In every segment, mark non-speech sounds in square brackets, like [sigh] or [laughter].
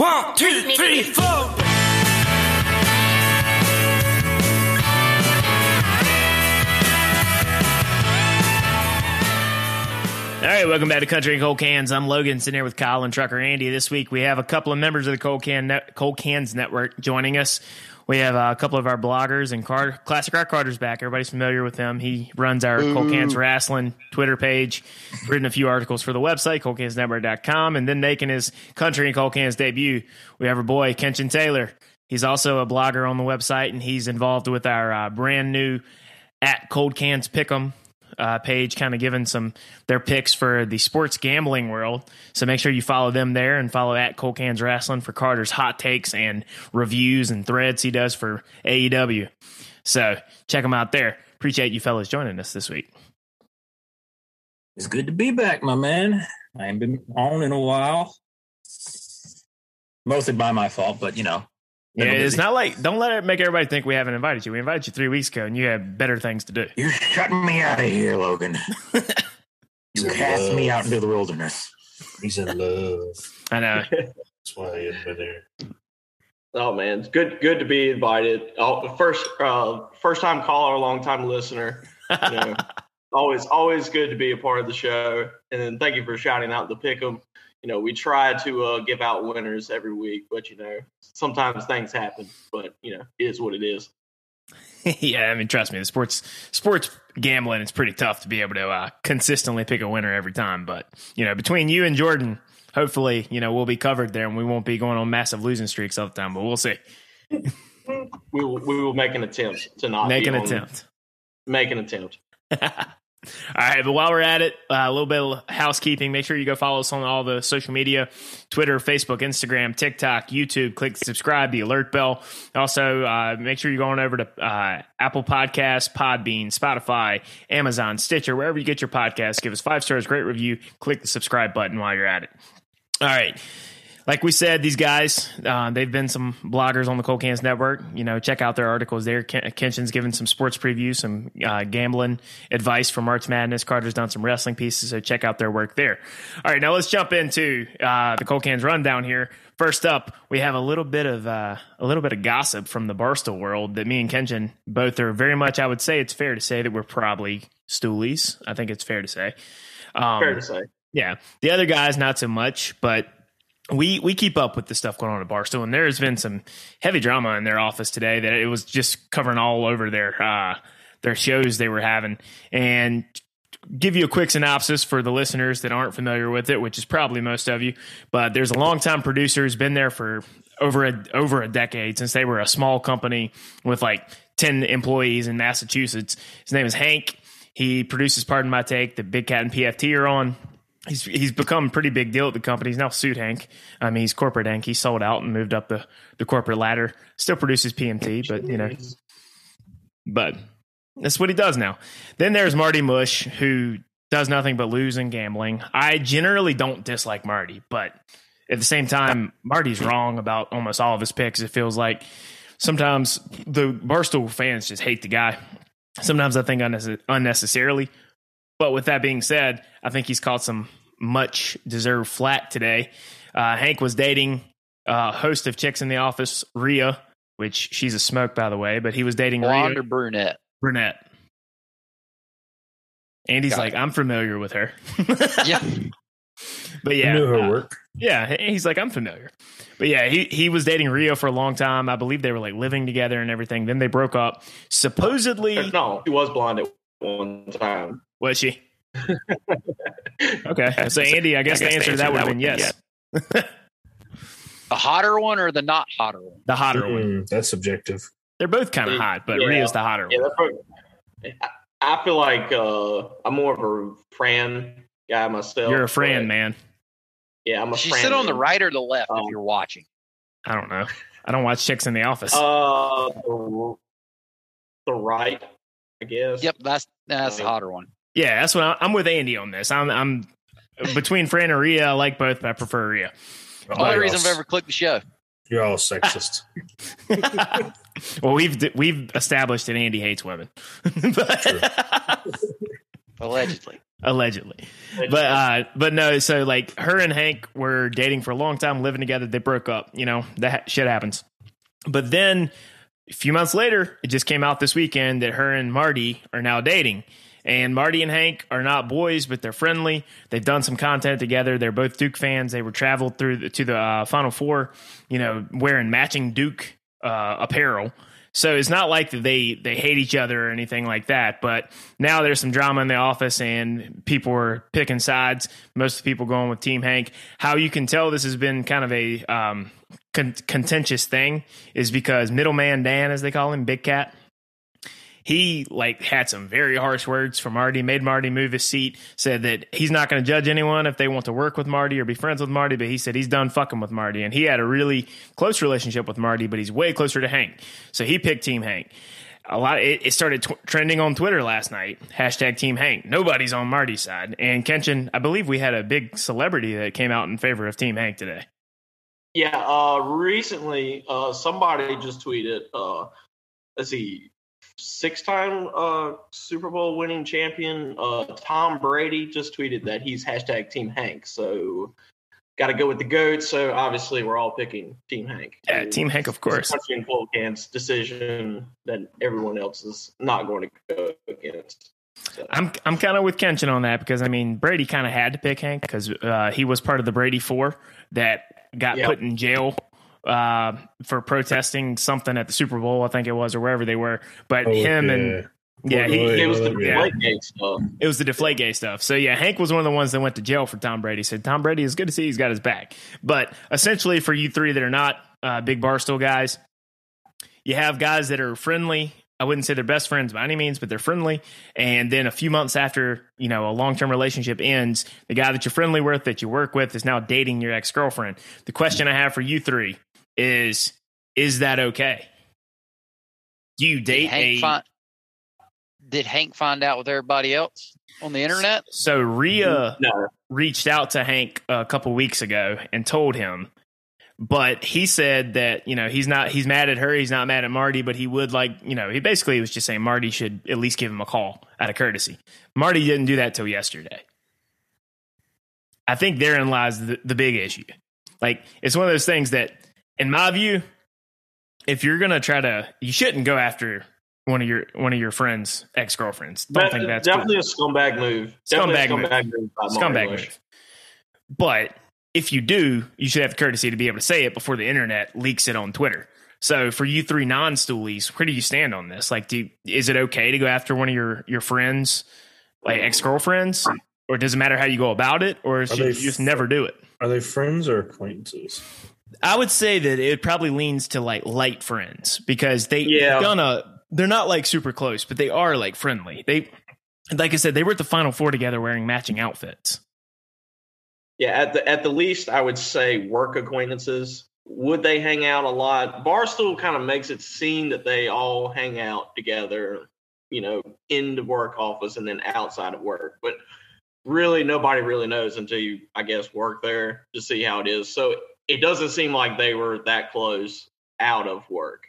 One, two, three, four. All right, welcome back to Country and Cold Cans. I'm Logan, sitting here with Kyle and Trucker Andy. This week we have a couple of members of the Cold Can Net- Cold Cans Network joining us. We have uh, a couple of our bloggers and Classic Rock Carter's back. Everybody's familiar with him. He runs our Cold Cans Wrestling Twitter page, written a few articles for the website, coldcansnetwork.com, and then making his Country and Cold Cans debut. We have our boy, Kenshin Taylor. He's also a blogger on the website, and he's involved with our uh, brand new at Cold Cans Pick'em uh, page, kind of giving some their picks for the sports gambling world. So make sure you follow them there and follow at Cold Cans Wrestling for Carter's hot takes and reviews and threads he does for AEW. So check them out there. Appreciate you fellas joining us this week. It's good to be back, my man. I ain't been on in a while. Mostly by my fault, but you know. Yeah, it's busy. not like don't let it make everybody think we haven't invited you. We invited you three weeks ago, and you had better things to do. You're shutting me out of here, Logan. [laughs] You in cast me out into the wilderness. He's in love. I know. [laughs] That's why he hasn't been there. Oh man, it's good good to be invited. Oh, first uh, first time caller, long time listener. You know, [laughs] always always good to be a part of the show. And then thank you for shouting out the pick 'em. You know, we try to uh, give out winners every week, but you know, sometimes things happen. But you know, it is what it is. [laughs] yeah, I mean, trust me, the sports sports gambling is pretty tough to be able to uh, consistently pick a winner every time. But you know, between you and Jordan, hopefully, you know, we'll be covered there, and we won't be going on massive losing streaks all the time. But we'll see. [laughs] We will we will make an attempt to not Make an attempt. Make an attempt. [laughs] All right, but while we're at it, uh, a little bit of housekeeping. Make sure you go follow us on all the social media Twitter, Facebook, Instagram, TikTok, YouTube. Click subscribe, the alert bell. Also, uh, make sure you're going over to uh, Apple Podcasts, Podbean, Spotify, Amazon, Stitcher, wherever you get your podcast. Give us five stars, great review. Click the subscribe button while you're at it. All right. Like we said, these guys, uh, they've been some bloggers on the Cold Cans Network. You know, check out their articles there. Ken- Kenshin's given some sports previews, some uh, gambling advice for March Madness. Carter's done some wrestling pieces, so check out their work there. All right, now let's jump into uh, the Cold Cans rundown here. First up, we have a little bit of uh, a little bit of gossip from the Barstool world that me and Kenshin both are very much. I would say it's fair to say that we're probably stoolies. I think it's fair to say. Um, Fair to say. yeah. The other guys, not so much, but we we keep up with the stuff going on at Barstool, and there has been some heavy drama in their office today that it was just covering all over their uh, their shows they were having. And give you a quick synopsis for the listeners that aren't familiar with it, which is probably most of you. But there's a longtime producer who's been there for over a over a decade since they were a small company with like ten employees in Massachusetts. His name is Hank. He produces Pardon My Take, the Big Cat and PFT are on he's he's become a pretty big deal at the company. He's now suit Hank. I mean, he's corporate Hank. He sold out and moved up the, the corporate ladder. Still produces PMT, but you know, but that's what he does now. Then there's Marty Mush, who does nothing but lose and gambling. I generally don't dislike Marty, but at the same time, Marty's wrong about almost all of his picks. It feels like sometimes the Barstool fans just hate the guy. Sometimes I think unnecess- unnecessarily. But with that being said, I think he's caught some much deserved flack today. Uh, Hank was dating uh, host of Chicks in the Office, Ria, which she's a smoke, by the way, but he was dating Blonde Ria or brunette? Brunette. Andy's Got like, I'm familiar with her. [laughs] Yeah. [laughs] But I yeah, knew her uh, work. yeah, he's like, I'm familiar. But yeah, he, he was dating Ria for a long time. I believe they were like living together and everything. Then they broke up. Supposedly, No, he was blonde at one time. was she? Okay. [laughs] So, Andy, I guess the answer to that would have been yes. [laughs] The hotter one or the not hotter one? The hotter one. Mm, that's subjective. They're both kind of hot, but Yeah. Ria's the hotter Yeah, one. that's I I feel like uh, I'm more of a Fran guy myself. You're a Fran, man. Yeah, I'm a Does she Fran. sit on the right or the left Um, if you're watching? I don't know. I don't watch Chicks in the Office. Uh, the, the right, I guess. Yep, that's that's the hotter one. Yeah, that's what I, I'm with Andy on this. I'm, I'm between Fran and Ria. I like both, but I prefer Ria. Oh, Only reason I've ever clicked the show. You're all sexist. [laughs] well, we've we've established that Andy hates women. [laughs] but, [laughs] Allegedly. allegedly. But uh, but no. So like her and Hank were dating for a long time, living together. They broke up. You know that shit happens. But then a few months later, it just came out this weekend that her and Marty are now dating. And Marty and Hank are not boys, but they're friendly. They've done some content together. They're both Duke fans. They were traveled through the, to the uh, Final Four, you know, wearing matching Duke uh, apparel. So it's not like they they hate each other or anything like that. But now there's some drama in the office and people are picking sides. Most of the people going with Team Hank. How you can tell this has been kind of a um, con- contentious thing is because middleman Dan, as they call him, Big Cat he like had some very harsh words for Marty, made Marty move his seat, said that he's not going to judge anyone if they want to work with Marty or be friends with Marty, but he said he's done fucking with Marty. And he had a really close relationship with Marty, but he's way closer to Hank. So he picked Team Hank. A lot. It, it started trending on Twitter last night. Hashtag Team Hank. Nobody's on Marty's side. And Kenshin, I believe we had a big celebrity that came out in favor of Team Hank today. Yeah, uh, recently uh, somebody just tweeted. Uh, let's see, six-time uh, Super Bowl winning champion uh, Tom Brady just tweeted that he's hashtag Team Hank. So got to go with the goat. So obviously we're all picking Team Hank. Yeah, Team Hank, of course. Country and decision that everyone else is not going to go against. So, I'm I'm kind of with Kenshin on that because I mean Brady kind of had to pick Hank because uh, he was part of the Brady Four that got Yeah. put in jail uh, for protesting something at the Super Bowl, I think it was, or wherever they were. But Oh, him yeah. and yeah, he, it was the yeah. Deflategate stuff. it was the Deflategate stuff. So yeah, Hank was one of the ones that went to jail for Tom Brady. Said Tom Brady is good to see he's got his back. But essentially, for you three that are not uh, big barstool guys, you have guys that are friendly. I wouldn't say they're best friends by any means, but they're friendly. And then a few months after you know a long term relationship ends, the guy that you're friendly with, that you work with, is now dating your ex girlfriend. The question I have for you three is: Is that okay? Do you Did date Hank, a find, did Hank find out with everybody else on the internet? so Ria? Mm-hmm. No, reached out to Hank a couple weeks ago and told him, but he said that you know he's not he's mad at her, he's not mad at Marty, but he would like you know he basically was just saying Marty should at least give him a call out of courtesy. Marty didn't do that till yesterday. I think therein lies the, the big issue. Like it's one of those things that, in my view, if you're gonna try to, you shouldn't go after one of your one of your friends' ex girlfriends. Don't But think that's definitely cool. a scumbag move. Scumbag definitely move. scumbag move. scumbag Bush. move. But if you do, you should have the courtesy to be able to say it before the internet leaks it on Twitter. So for you three non-stoolies, where do you stand on this? Like, do you, is it okay to go after one of your your friends, like ex girlfriends, or does it matter how you go about it, or should you just never do it? Are they friends or acquaintances? I would say that it probably leans to like light friends because they Yeah. done a they're not like super close, but they are like friendly. They like I said, they were at the final four together wearing matching outfits. Yeah, at the at the least, I would say work acquaintances. Would they hang out a lot? Barstool kind of makes it seem that they all hang out together, you know, in the work office and then outside of work. But really, nobody really knows until you, I guess, work there to see how it is. So it doesn't seem like they were that close out of work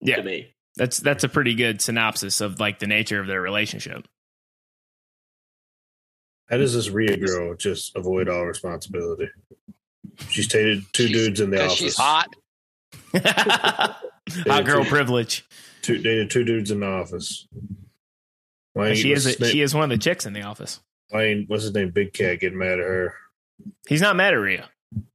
Yeah. to me. That's that's a pretty good synopsis of like the nature of their relationship. How does this Ria girl just avoid all responsibility? She's dated two She's- dudes in the office. she's hot. [laughs] Hot girl privilege. Two, dated two dudes in the office. Why She is a, she is one of the chicks in the office. Why ain't, what's his name? Big Cat getting mad at her. He's not mad at Ria.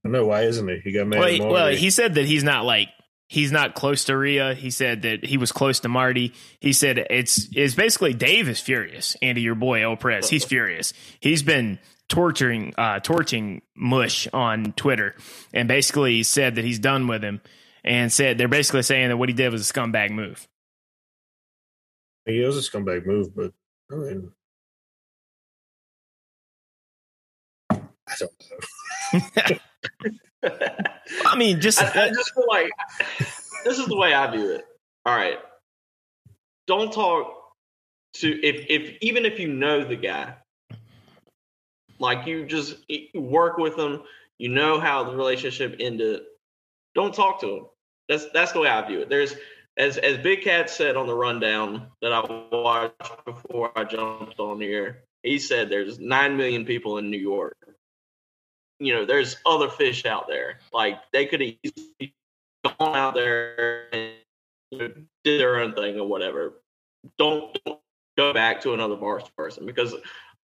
I know why isn't he? He got mad Well, he, well, he said that he's not like he's not close to Ria. He said that he was close to Marty. He said it's it's basically Dave is furious. Andy, your boy El Pres, he's furious. He's been torturing uh torching Mush on Twitter and basically said that he's done with him and said they're basically saying that what he did was a scumbag move. he was a scumbag move, but I mean, I don't know. [laughs] I mean, just I, I just feel like this is the way I view it. All right, don't talk to if if even if you know the guy, like you just you work with him, you know how the relationship ended. Don't talk to him. That's that's the way I view it. There's as as Big Cat said on the rundown that I watched before I jumped on here, he said there's nine million people in New York. You know, there's other fish out there. Like they could easily gone out there and you know, did their own thing or whatever. Don't, don't go back to another bar person because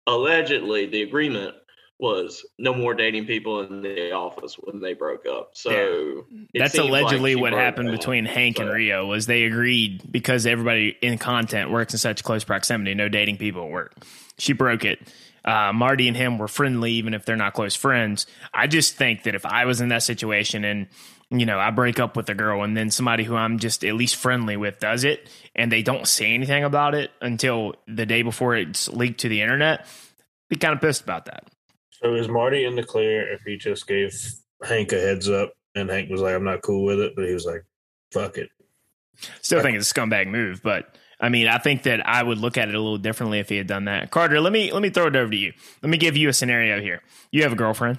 allegedly the agreement was no more dating people in the office when they broke up. So it That's seems like allegedly what happened between Hank and Ria was they agreed because everybody in content works in such close proximity, no dating people at work. She broke it. Uh, Marty and him were friendly, even if they're not close friends. I just think that if I was in that situation and you know I break up with a girl and then somebody who I'm just at least friendly with does it and they don't say anything about it until the day before it's leaked to the internet, be kind of pissed about that. So is Marty in the clear if he just gave Hank a heads up and Hank was like, I'm not cool with it, but he was like, fuck it. Still think it's a scumbag move, but I mean, I think that I would look at it a little differently if he had done that. Carter, let me let me throw it over to you. Let me give you a scenario here. You have a girlfriend,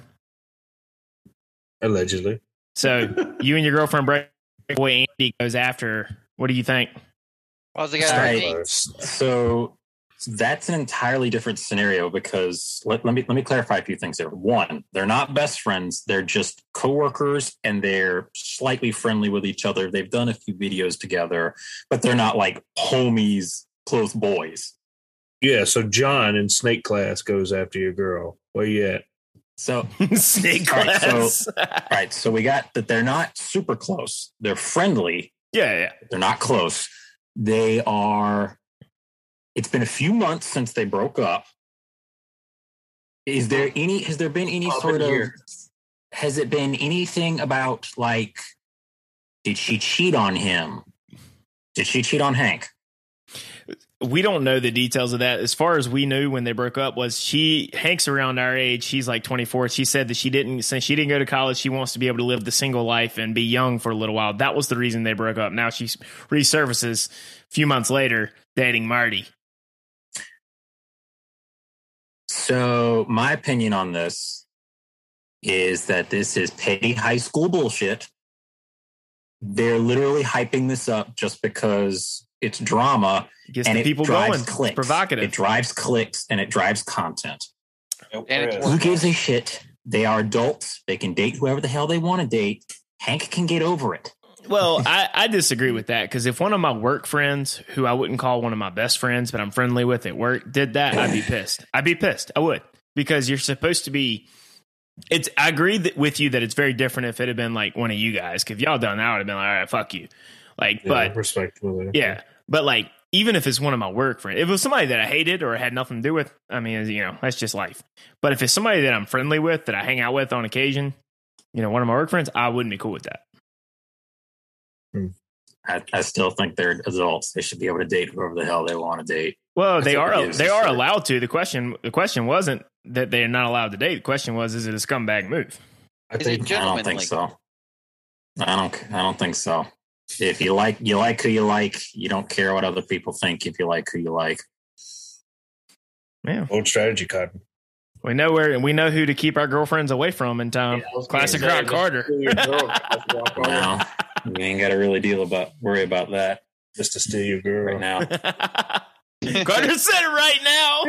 Allegedly. so [laughs] you and your girlfriend break. Boy, Andy goes after. What do you think? Why's the guy Right. Right. So that's an entirely different scenario because let, let me let me clarify a few things there. One, they're not best friends; they're just coworkers, and they're slightly friendly with each other. They've done a few videos together, but they're not like homies, close boys. Yeah, so John in snake class goes after your girl. Where you at? So, [laughs] Snake All right, class. all right, so we got that they're not super close. They're friendly, yeah, yeah. they're not close. They are. It's been a few months since they broke up. Is there any? Has there been any Up sort of? here. Has it been anything about like? Did she cheat on him? Did she cheat on Hank? We don't know the details of that. As far as we knew when they broke up, was she Hank's around our age. She's like twenty four. She said that she didn't since she didn't go to college. She wants to be able to live the single life and be young for a little while. That was the reason they broke up. Now she resurfaces a few months later dating Marty. So my opinion on this is that this is petty high school bullshit. They're literally hyping this up just because it's drama Gets and the it people drives going. clicks. It's provocative. It drives clicks and it drives content. And it's Who working. gives a shit? They are adults. They can date whoever the hell they want to date. Hank can get over it. Well, I, I disagree with that because if one of my work friends, who I wouldn't call one of my best friends, but I'm friendly with at work, did that, I'd be [laughs] pissed. I'd be pissed. I would because you're supposed to be. It's. I agree that, with you that it's very different if it had been like one of you guys. 'cause If y'all done that, I would have been like, all right, fuck you. Like, Yeah, but respectfully. yeah, but like even if it's one of my work friends, if it was somebody that I hated or had nothing to do with, I mean, you know, that's just life. But if it's somebody that I'm friendly with, that I hang out with on occasion, you know, one of my work friends, I wouldn't be cool with that. I, I still think they're adults. They should be able to date whoever the hell they want to date. Well, they are they are fair. allowed to. The question the question wasn't that they're not allowed to date. The question was, is it a scumbag move? I think I don't think gentlemanly? so. I don't. I don't think so. If you like, you like who you like. You don't care what other people think. If you like who you like, Yeah, old strategy card. we know where we know who to keep our girlfriends away from in time. Yeah, Classic gonna [laughs] Rock Carter. steal your girl, Classic Rock Carter. now you ain't got to really deal about worry about that Just to steal your girl. right now. [laughs] Carter said it right now.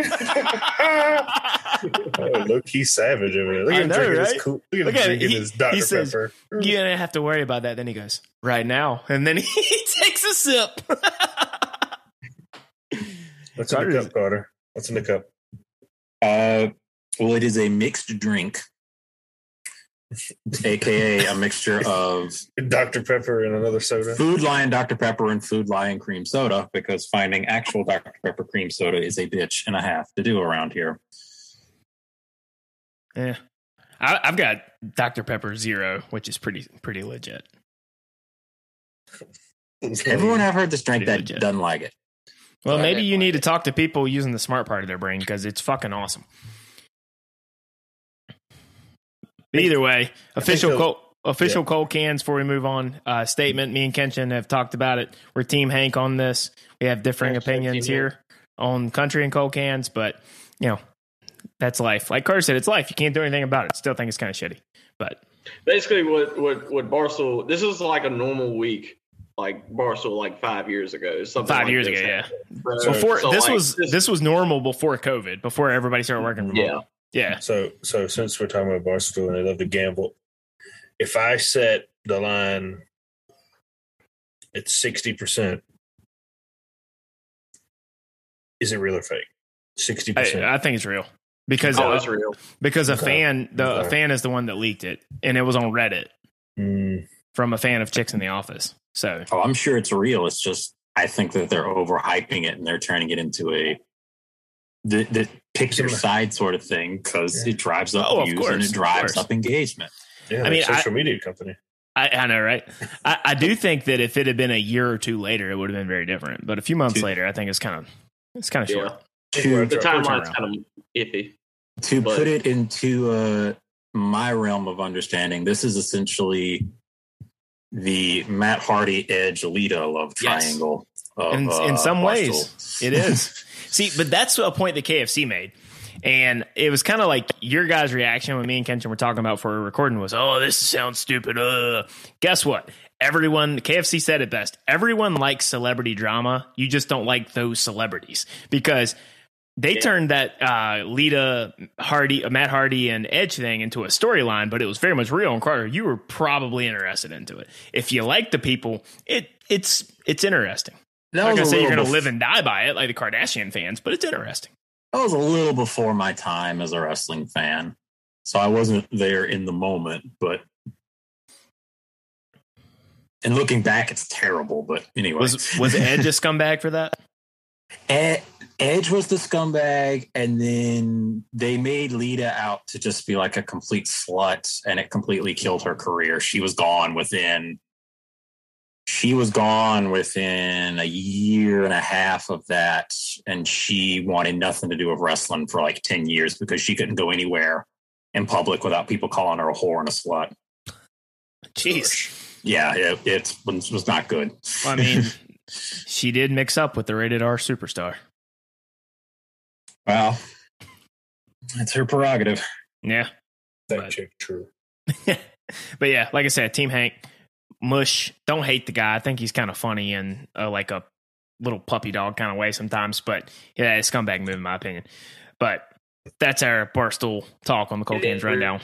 [laughs] oh, look, he's savage over there. Look at him know, drinking right? his cool. Look at Look him at it. drinking He- his Dr. he says- Pepper. you don't have to worry about that. Then he goes right now, and then [laughs] he takes a sip. What's in the Carter's- cup, Carter? What's in the cup? Uh, well, it is a mixed drink, aka a mixture of [laughs] Dr. Pepper and another soda. Food Lion Dr Pepper and Food Lion cream soda. Because finding actual Dr Pepper cream soda is a bitch and a half to do around here. Yeah, I, I've got Dr Pepper Zero, which is pretty pretty legit. [laughs] Everyone I've heard this drink Pretty that legit. doesn't like it. Well, I maybe you like need to talk to people using the smart part of their brain because it's fucking awesome. But either way, official they'll- cold, official cold cans. Before we move on, uh, statement. Me and Kenshin have talked about it. We're Team Hank on this. We have differing Hashtag opinions Team here on country and cold cans, but you know that's life. Like Carter said, it's life. You can't do anything about it. Still think it's kind of shitty, but Basically, what what what Barcel? This is like a normal week. like Barcel like five years ago. Something Five like years this ago, yeah. So- Before so, this like, was this was normal before COVID, before everybody started working from yeah. home. Yeah. So, so since we're talking about Barstool and they love to gamble, if I set the line at sixty percent, is it real or fake? Sixty percent. I, I think it's real because Oh, uh, it's real. because a fan the a fan is the one that leaked it, and it was on Reddit Mm, from a fan of Chicks in the Office. So Oh, I'm sure it's real. It's just I think that they're overhyping it and they're turning it into a the, the pick your side sort of thing because Yeah. it drives up Oh, of views course, and it drives up engagement. yeah, I mean, I social media company. I, I know, right? I, I do think that if it had been a year or two later, it would have been very different. But a few months Two- later, I think it's kind of it's kind of Yeah. short. To The Short timeline's kind of iffy. to But- put it into uh, my realm of understanding, this is essentially the Matt Hardy Edge Lita love Yes. triangle. Of, In- uh, in some Barstool. ways, It is. [laughs] See, but that's a point that KFC made. And it was kind of like your guys' reaction when me and Kenshin were talking about for recording was, oh, this sounds stupid. Uh. Guess what? Everyone, KFC said it best. Everyone likes celebrity drama. You just don't like those celebrities because they Yeah. turned that uh, Lita Hardy, uh, Matt Hardy, and Edge thing into a storyline, but it was very much real. And Carter, you were probably interested into it. If you like the people, it it's it's interesting. That I'm not was gonna say you're gonna bef- live and die by it like the Kardashian fans, but it's interesting. That was a little before my time as a wrestling fan, so I wasn't there in the moment. But and looking back, it's terrible. But anyway, Was was Edge a [laughs] scumbag for that? Ed, Edge was the scumbag, and then they made Lita out to just be like a complete slut, and it completely killed her career. She was gone within. She was gone within a year and a half of that, and she wanted nothing to do with wrestling for like ten years because she couldn't go anywhere in public without people calling her a whore and a slut. Jeez. Yeah, it, it was, was not good. Well, I mean, [laughs] she did mix up with the rated R superstar. well, that's her prerogative. Yeah. that's But- true. [laughs] but yeah, like I said, Team Hank, Mush, don't hate the guy. I think he's kind of funny and uh, like a little puppy dog kind of way sometimes. But yeah, it's scumbag move in my opinion. But that's our barstool talk on the Cold Cans rundown.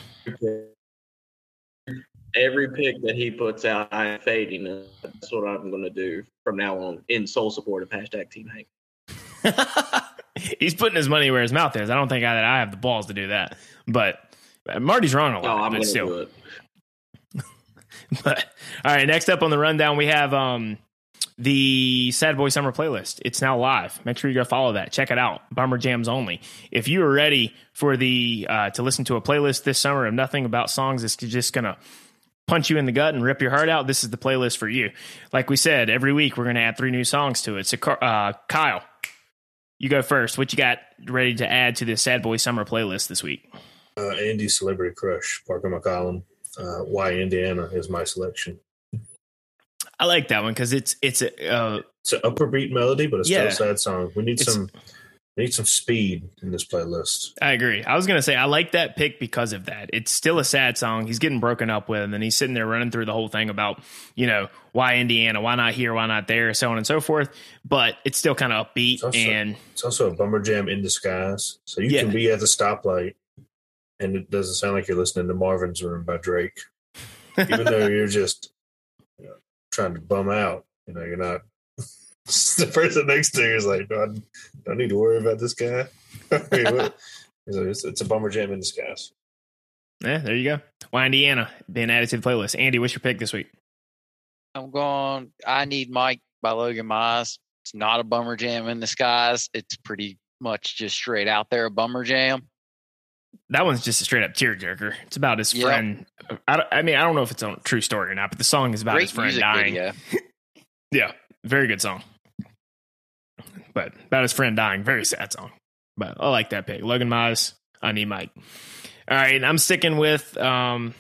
Every pick that he puts out, I am fading. That's what I'm going to do from now on in sole support of hashtag Team Hank. [laughs] he's putting his money where his mouth is. I don't think I, that I have the balls to do that. But uh, Marty's wrong a No, lot. I'm but going to still. do it. [laughs] But all right, next up on the rundown, we have um the Sad Boy Summer playlist. It's now live. Make sure you go follow that. Check it out. Bummer Jams only. If you are ready for the uh, to listen to a playlist this summer of nothing about songs that's just gonna punch you in the gut and rip your heart out, this is the playlist for you. Like we said, every week we're gonna add three new songs to it. So, uh, Kyle, you go first. What you got ready to add to the Sad Boy Summer playlist this week? Uh, Andy's celebrity crush, Parker McCollum. Uh, why Indiana is my selection. I like that one because it's it's a uh, It's an upper beat melody, but it's Yeah. still a sad song. We need some we need some speed in this playlist. I agree. I was gonna say I like that pick because of that. It's still a sad song. He's getting broken up with, and then he's sitting there running through the whole thing about you know why Indiana, why not here, why not there, so on and so forth. But it's still kind of upbeat It's also- and It's also a bummer jam in disguise. So you Yeah. can be at the stoplight and it doesn't sound like you're listening to Marvin's Room by Drake. Even [laughs] though you're just you know, trying to bum out. You know, you're not [laughs] the person next to you is like, no, I don't need to worry about this guy. [laughs] I mean, it's, it's a bummer jam in disguise. yeah, there you go. Why Indiana being added to the playlist. Andy, what's your pick this week? I'm going. I need Mike by Logan Mize. It's not a bummer jam in the skies. It's pretty much just straight out there a bummer jam. That one's just a straight up tearjerker. It's about his Yep. friend. I, I mean, I don't know if it's a true story or not, but the song is about his friend dying. video. [laughs] Yeah, very good song. But about his friend dying, very sad song. But I like that pick. Logan Mize, I need Mike. All right, I'm sticking with um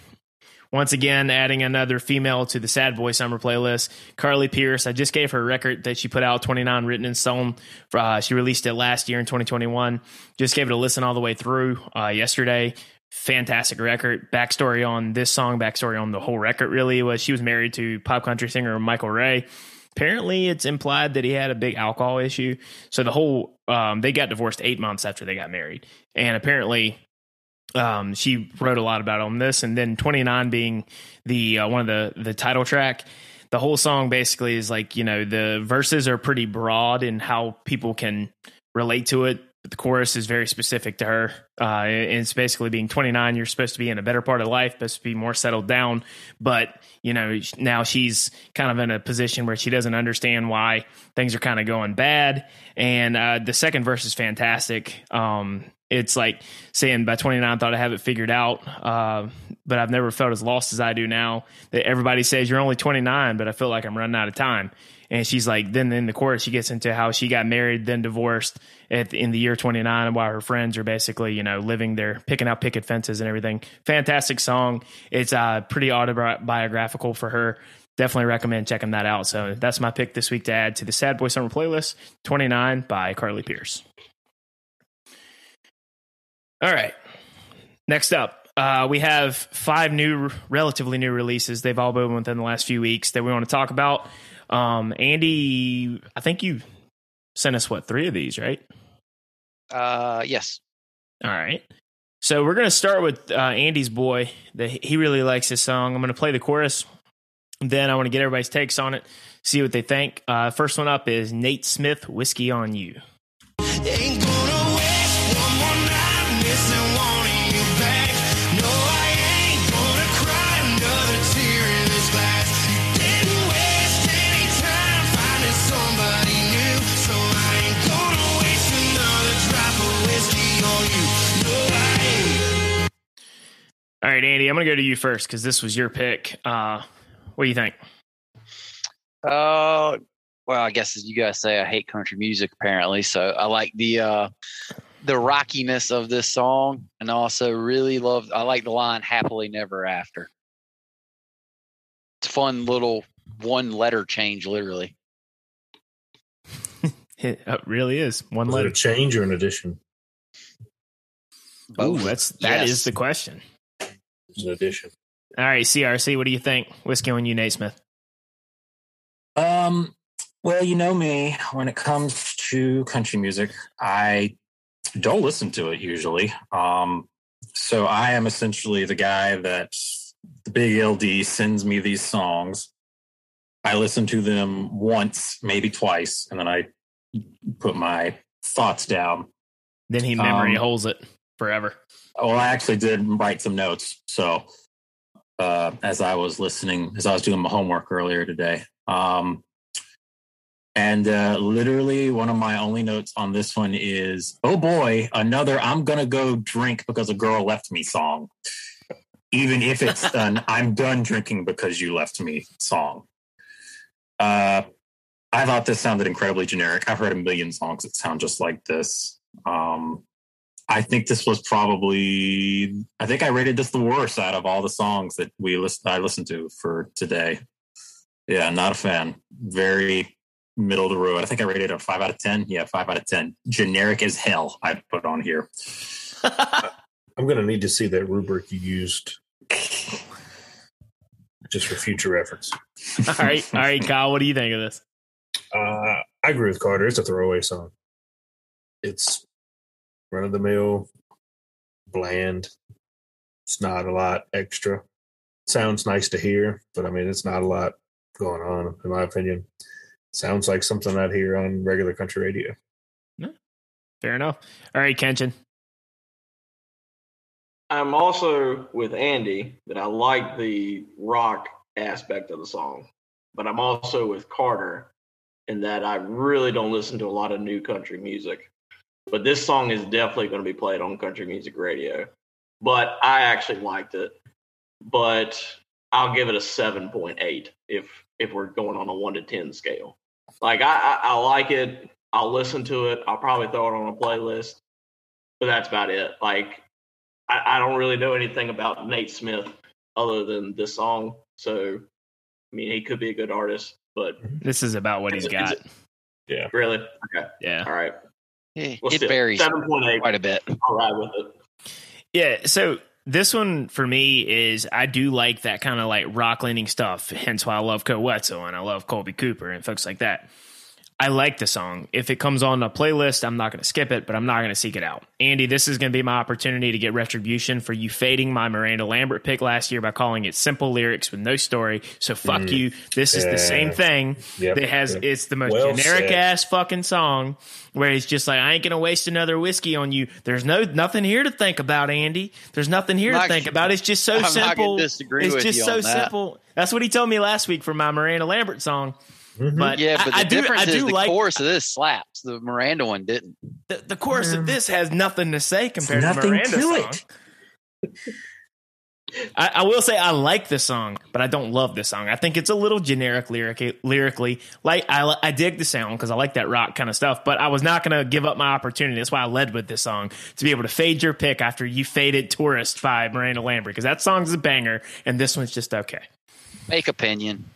once again adding another female to the Sad Boy Summer playlist. Carly Pearce. I just gave her a record that she put out, 29 Written in Stone. Uh, she released it last year in 2021. Just gave it a listen all the way through uh, yesterday. Fantastic record. Backstory on this song, backstory on the whole record really was she was married to pop country singer Michael Ray apparently it's implied that he had a big alcohol issue. So the whole um, they got divorced eight months after they got married, and apparently um, she wrote a lot about on this. And then 29 being the uh, one of the the title track. The whole song basically is like you know the verses are pretty broad in how people can relate to it but the chorus is very specific to her. Uh, and it's basically being 29, you're supposed to be in a better part of life, supposed to be more settled down. But, you know, now she's kind of in a position where she doesn't understand why things are kind of going bad. And uh, the second verse is fantastic. Um, it's like saying by 29 I thought I have it figured out, uh, but I've never felt as lost as I do now. That everybody says you're only 29, but I feel like I'm running out of time. And she's like, then in the chorus, she gets into how she got married, then divorced at in the year 29, while her friends are basically, you know, living there, picking out picket fences and everything. Fantastic song. It's uh, pretty autobiographical for her. Definitely recommend checking that out. So that's my pick this week to add to the Sad Boy Summer playlist 29 by Carly Pearce. All right. Next up, uh, we have five new, relatively new releases. They've all been within the last few weeks that we want to talk about. Um, Andy, I think you sent us what three of these, right? Uh, yes. All right. So we're gonna start with uh, Andy's boy. The, he really likes this song. I'm gonna play the chorus. Then I want to get everybody's takes on it, see what they think. Uh, first one up is Nate Smith, "Whiskey on You." All right, Andy, I'm gonna go to you first because this was your pick. Uh, what do you think? Uh, well, I guess as you guys say, I hate country music apparently. So I like the uh, the rockiness of this song, and also really love. I like the line "Happily Never After." It's a fun little one letter change, literally. [laughs] It uh, really is one Was it letter. a change or an addition? Ooh, that's that is Yes. the question. It's an addition. All right, CRC, what do you think? Whiskey on you, Nate Smith. Um, well, you know me, when it comes to country music, I don't listen to it usually. Um, so I am essentially the guy that the big LD sends me these songs. I listen to them once, maybe twice, and then I put my thoughts down. Then he memory Um, holds it forever. Well, I actually did write some notes. So uh, as I was listening, as I was doing my homework earlier today, um, and uh, literally one of my only notes on this one is, "Oh boy, another I'm gonna go drink because a girl left me song." Even if it's [laughs] an "I'm done drinking because you left me" song. Uh, I thought this sounded incredibly generic. I've heard a million songs that sound just like this. Um, I think this was probably. I think I rated this the worst out of all the songs that we list, I listened to for today. Yeah, not a fan. Very middle of the road. I think I rated it a five out of ten. Yeah, five out of ten. Generic as hell. I put on here. [laughs] I'm going to need to see that rubric you used just for future reference. [laughs] all right, all right, Kyle, what do you think of this? Uh, I agree with Carter. It's a throwaway song. It's run of the mill, bland. It's not a lot extra. Sounds nice to hear, but I mean, it's not a lot going on, in my opinion. Sounds like something I'd hear on regular country radio. Fair enough. All right, Kenshin. I'm also with Andy that I like the rock aspect of the song, but I'm also with Carter in that I really don't listen to a lot of new country music. But this song is definitely going to be played on country music radio. But I actually liked it. But I'll give it a 7.8 if if we're going on a 1 to 10 scale. Like I, I, I like it. I'll listen to it. I'll probably throw it on a playlist. But that's about it. Like I, I don't really know anything about Nate Smith other than this song. So, I mean, he could be a good artist, but This is about what he's got. Yeah. really, okay, Yeah. all right. Eh, Well, it still, varies Seven point eight. quite a bit. I'll with it. Yeah. So this one for me is I do like that kind of like rock leaning stuff. Hence why I love Koe Wetzel and I love Kolby Cooper and folks like that. I like the song. If it comes on a playlist, I'm not going to skip it, but I'm not going to seek it out. Andy, this is going to be my opportunity to get retribution for you fading my Miranda Lambert pick last year by calling it simple lyrics with no story. So fuck Mm. you. This is Yeah. the same thing Yep. that has Yep. it's the most Well generic said. ass fucking song where he's just like, I ain't gonna waste another whiskey on you. There's no nothing here to think about, Andy. There's nothing here to Not- think about. It's just so I'm not gonna simple. disagree it's with just you so on that. simple. That's what he told me last week for my Miranda Lambert song. Mhm. But Yeah, but I, I the do, difference I do is the like chorus of this slaps. The Miranda one didn't. the, the chorus of this has nothing to say compared to nothing Miranda's to song. I, I will say I like the song, but I don't love the song. I think it's a little generic lyric, lyrically. Like I, I dig the sound because I like that rock kind of stuff. But I was not going to give up my opportunity. That's why I led with this song to be able to fade your pick after you faded "Tourist" by Miranda Lambert because that song's a banger, and this one's just okay. Make opinion.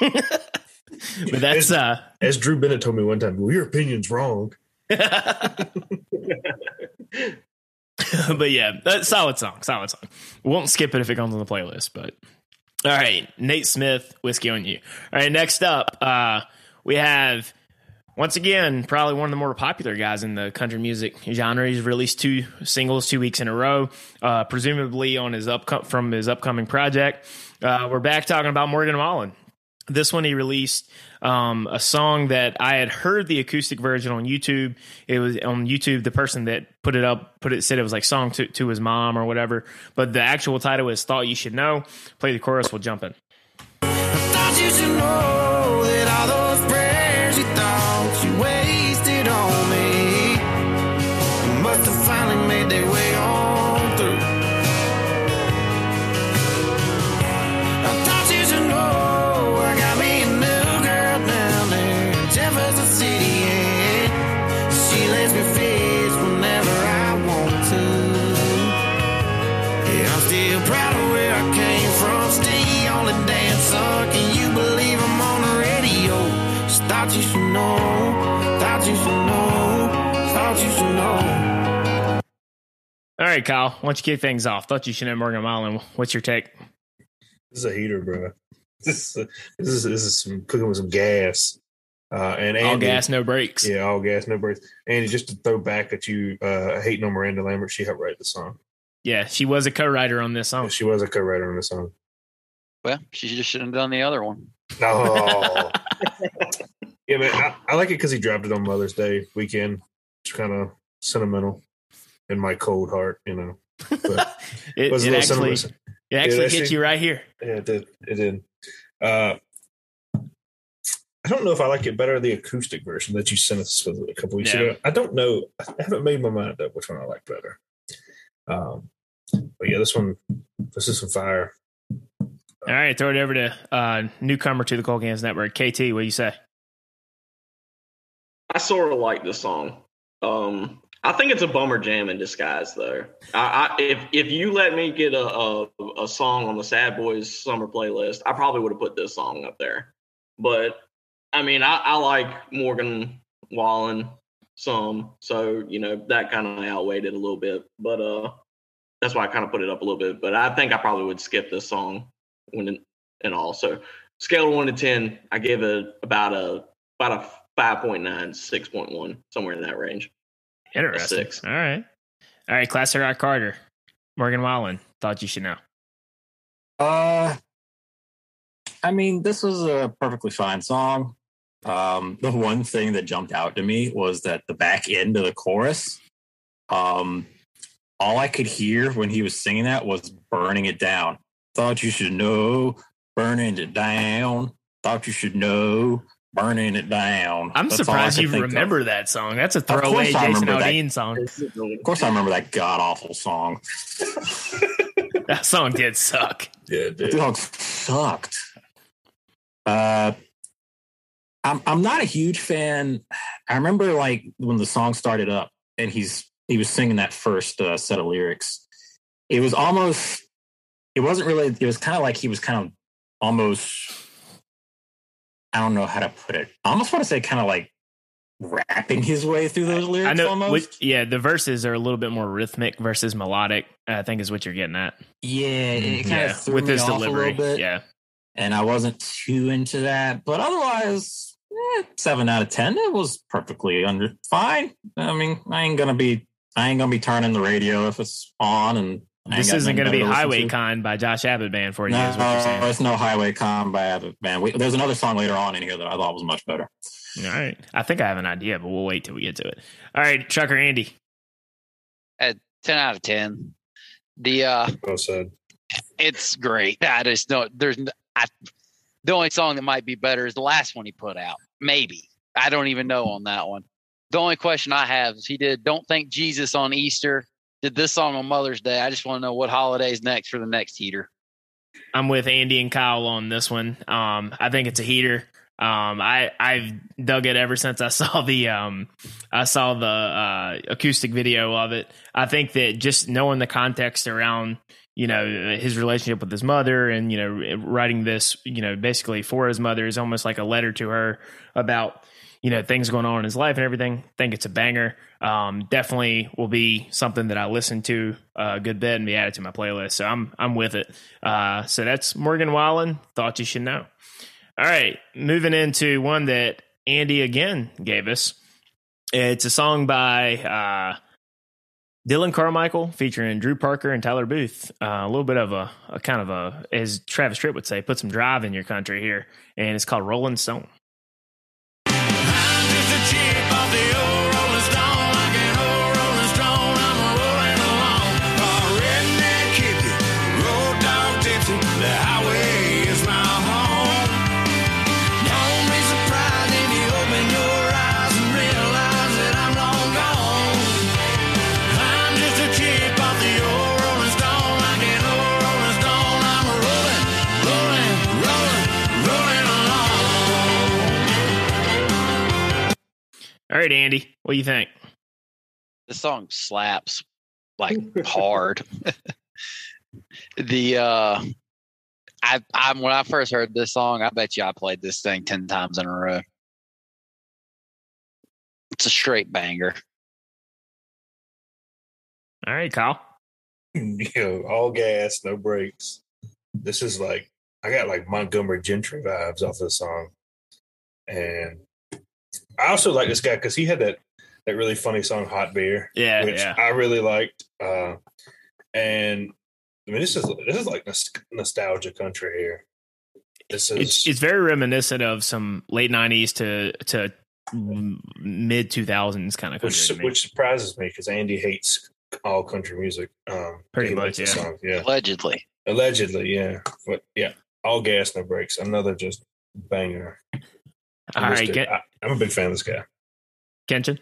[laughs] [laughs] But that's uh, As Drew Bennett told me one time, well, your opinion's wrong. [laughs] [laughs] but yeah, that's solid song, solid song. Won't skip it if it comes on the playlist. But all right, Nate Smith, whiskey on you. All right, next up, uh, we have once again probably one of the more popular guys in the country music genre. He's released two singles two weeks in a row, uh, presumably on his up from his upcoming project. Uh, we're back talking about Morgan Wallen. This one he released um, a song that I had heard the acoustic version on YouTube. It was on YouTube. The person that put it up put it said it was like song to, to his mom or whatever. But the actual title is "Thought You Should Know." Play the chorus. We'll jump in. All right, Kyle. Why don't you kick things off? Thought you should know Morgan Wallen. What's your take? This is a heater, bro. [laughs] This is this is this is some cooking with some gas. Uh, and All gas, no brakes. yeah, all gas, no breaks. Andy, just to throw back at you, uh, hating on Miranda Lambert, she helped write the song. Yeah, she was a co-writer on this song. She was a co-writer on the song. Well, she just shouldn't have done the other one. No, [laughs] yeah, man, I, I like it because he dropped it on Mother's Day weekend. It's kind of sentimental in my cold heart, you know. But It, [laughs] it was a it actually, it actually Yeah, hit you right here. Yeah, it did. It did. Uh, I don't know if I like it better the acoustic version that you sent us with a couple weeks Yeah. ago. I don't know. I haven't made my mind up which one I like better. Um, but yeah, this one, this is some fire. All right, throw it over to uh, newcomer to the Cold Cans Network, KT. What do you say? I sort of like this song. Um, I think it's a bummer jam in disguise, though. I, I, if if you let me get a, a a song on the Sad Boys summer playlist, I probably would have put this song up there. But I mean, I, I like Morgan Wallen some, so you know that kind of outweighed it a little bit. But uh, that's why I kind of put it up a little bit. But I think I probably would skip this song when and all. So scale one to ten, I give it about a about a 5.9, 6.1, somewhere in that range. Interesting. All right. All right, Classic Rock Carter, Morgan Wallen. Thought you should know. Uh, I mean, this was a perfectly fine song. Um, [laughs] the one thing that jumped out to me was that the back end of the chorus, um, all I could hear when he was singing that was burning it down. Thought you should know, burning it down. Thought you should know, burning it down. I'm That's surprised you think of. remember that song. That's a throwaway Jason remember. Aldean song. Of course, I remember that god awful song. [laughs] That song did suck. Yeah, it The did. dog sucked. Uh, I'm I'm not a huge fan. I remember like when the song started up and he's he was singing that first uh, set of lyrics. It was almost. It wasn't really. It was kind of like he was kind of almost. I don't know how to put it. I almost want to say kind of like rapping his way through those lyrics I know. almost. Which, yeah, the verses are a little bit more rhythmic versus melodic. I think is what you're getting at. yeah, it kind Mm, yeah, of threw with me his off delivery. a little bit. Yeah. and I wasn't too into that. But otherwise, eh, seven out of ten. It was perfectly under fine. I mean, I ain't gonna be, I ain't gonna be turning the radio if it's on. And I ain't This isn't going to be Highway to. Con by Josh Abbott Band for you. No, is what you're saying. it's no Highway Combat, man. We, there's another song later on in here that I thought was much better. All right. I think I have an idea, but we'll wait till we get to it. All right, Trucker Andy. At Ten out of ten. The uh, Well said. it's great. [laughs] I just don't. There's the only song that might be better is the last one he put out. Maybe I don't even know on that one. The only question I have is he did "Don't Thank Jesus" on Easter. Did this on Mother's Day? I just want to know what holiday is next for the next heater. I'm with Andy and Kyle on this one. Um, I think it's a heater. Um, I I've dug it ever since I [laughs] saw the um, I saw the uh, acoustic video of it. I think that just knowing the context around you know his relationship with his mother and you know writing this you know basically for his mother is almost like a letter to her about you know things going on in his life and everything. Think it's a banger. Um, definitely will be something that I listen to a good bit and be added to my playlist. So I'm I'm with it. Uh, so that's Morgan Wallen. Thought you should know. All right, moving into one that Andy again gave us. It's a song by uh, Dillon Carmichael featuring Drew Parker and Tyler Booth. Uh, a little bit of a, a kind of a, as Travis Tritt would say, put some drive in your country here, and it's called Rolling Stone. All right, Andy, what do you think? The song slaps like [laughs] hard. [laughs] the uh, I I when I first heard this song, I bet you I played this thing ten times in a row. It's a straight banger. All right, Kyle. you know, all gas, no brakes. This is like I got like Montgomery Gentry vibes off this song, and I also like this guy because he had that that really funny song "Hot Beer," Yeah, which yeah. I really liked. Uh, and I mean, this is this is like nostalgia country here. This is It's it's very reminiscent of some late '90s to to mid 2000s kind of which country. to which surprises me because Andy hates all country music. Um, Pretty much, likes yeah. songs, yeah. Allegedly. Allegedly, yeah. But yeah, all gas, no brakes. Another just banger. All I'm right, a- Ken- I, I'm a big fan of this guy. Kenshin.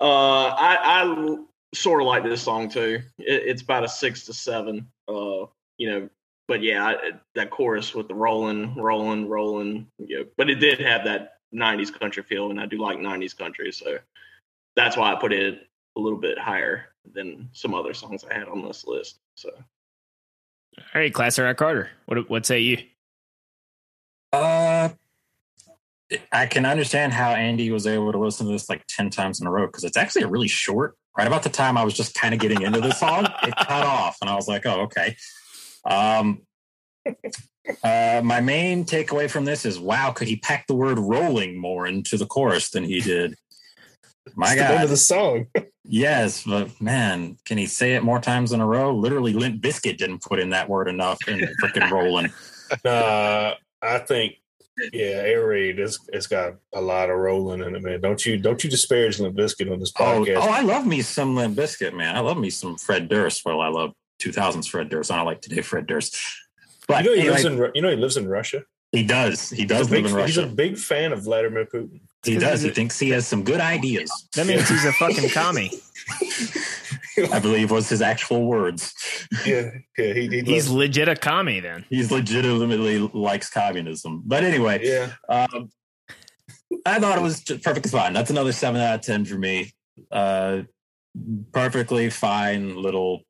Uh, I, I sort of like this song too. It, it's about a six to seven. Uh, you know, but yeah, I, that chorus with the rolling, rolling, rolling. You know, but it did have that '90s country feel, and I do like '90s country, so that's why I put it a little bit higher than some other songs I had on this list. So All right, Classic Rock Carter. What what say you? Uh, I can understand how Andy was able to listen to this like 10 times in a row because it's actually a really short. Right about the time I was just kind of getting into the song, it cut off, and I was like, oh, okay. Um, uh, my main takeaway from this is wow, could he pack the word rolling more into the chorus than he did? My It's the name God. of the song. Yes, but man, can he say it more times in a row? Literally, Limp Bizkit didn't put in that word enough in freaking rolling. [laughs] Uh, I think, yeah, Air Raid has it's got a lot of rolling in it, man. Don't you don't you disparage Limp Bizkit on this Oh, oh podcast? oh, I love me some Limp Bizkit, man. I love me some Fred Durst. Well, I love 2000s Fred Durst. I don't like today Fred Durst. But you know he anyway, lives in you know he lives in Russia. he does. He does a big, live in Russia. he's a big fan of Vladimir Putin. He does. He thinks he has some good ideas. That means he's a fucking commie. [laughs] [laughs] I believe was his actual words. [laughs] Yeah, yeah, he, he He's loves- legit a commie then. He's legitimately likes communism. But anyway, yeah. Um, I thought it was just perfectly fine. That's another seven out of ten for me. Uh, perfectly fine little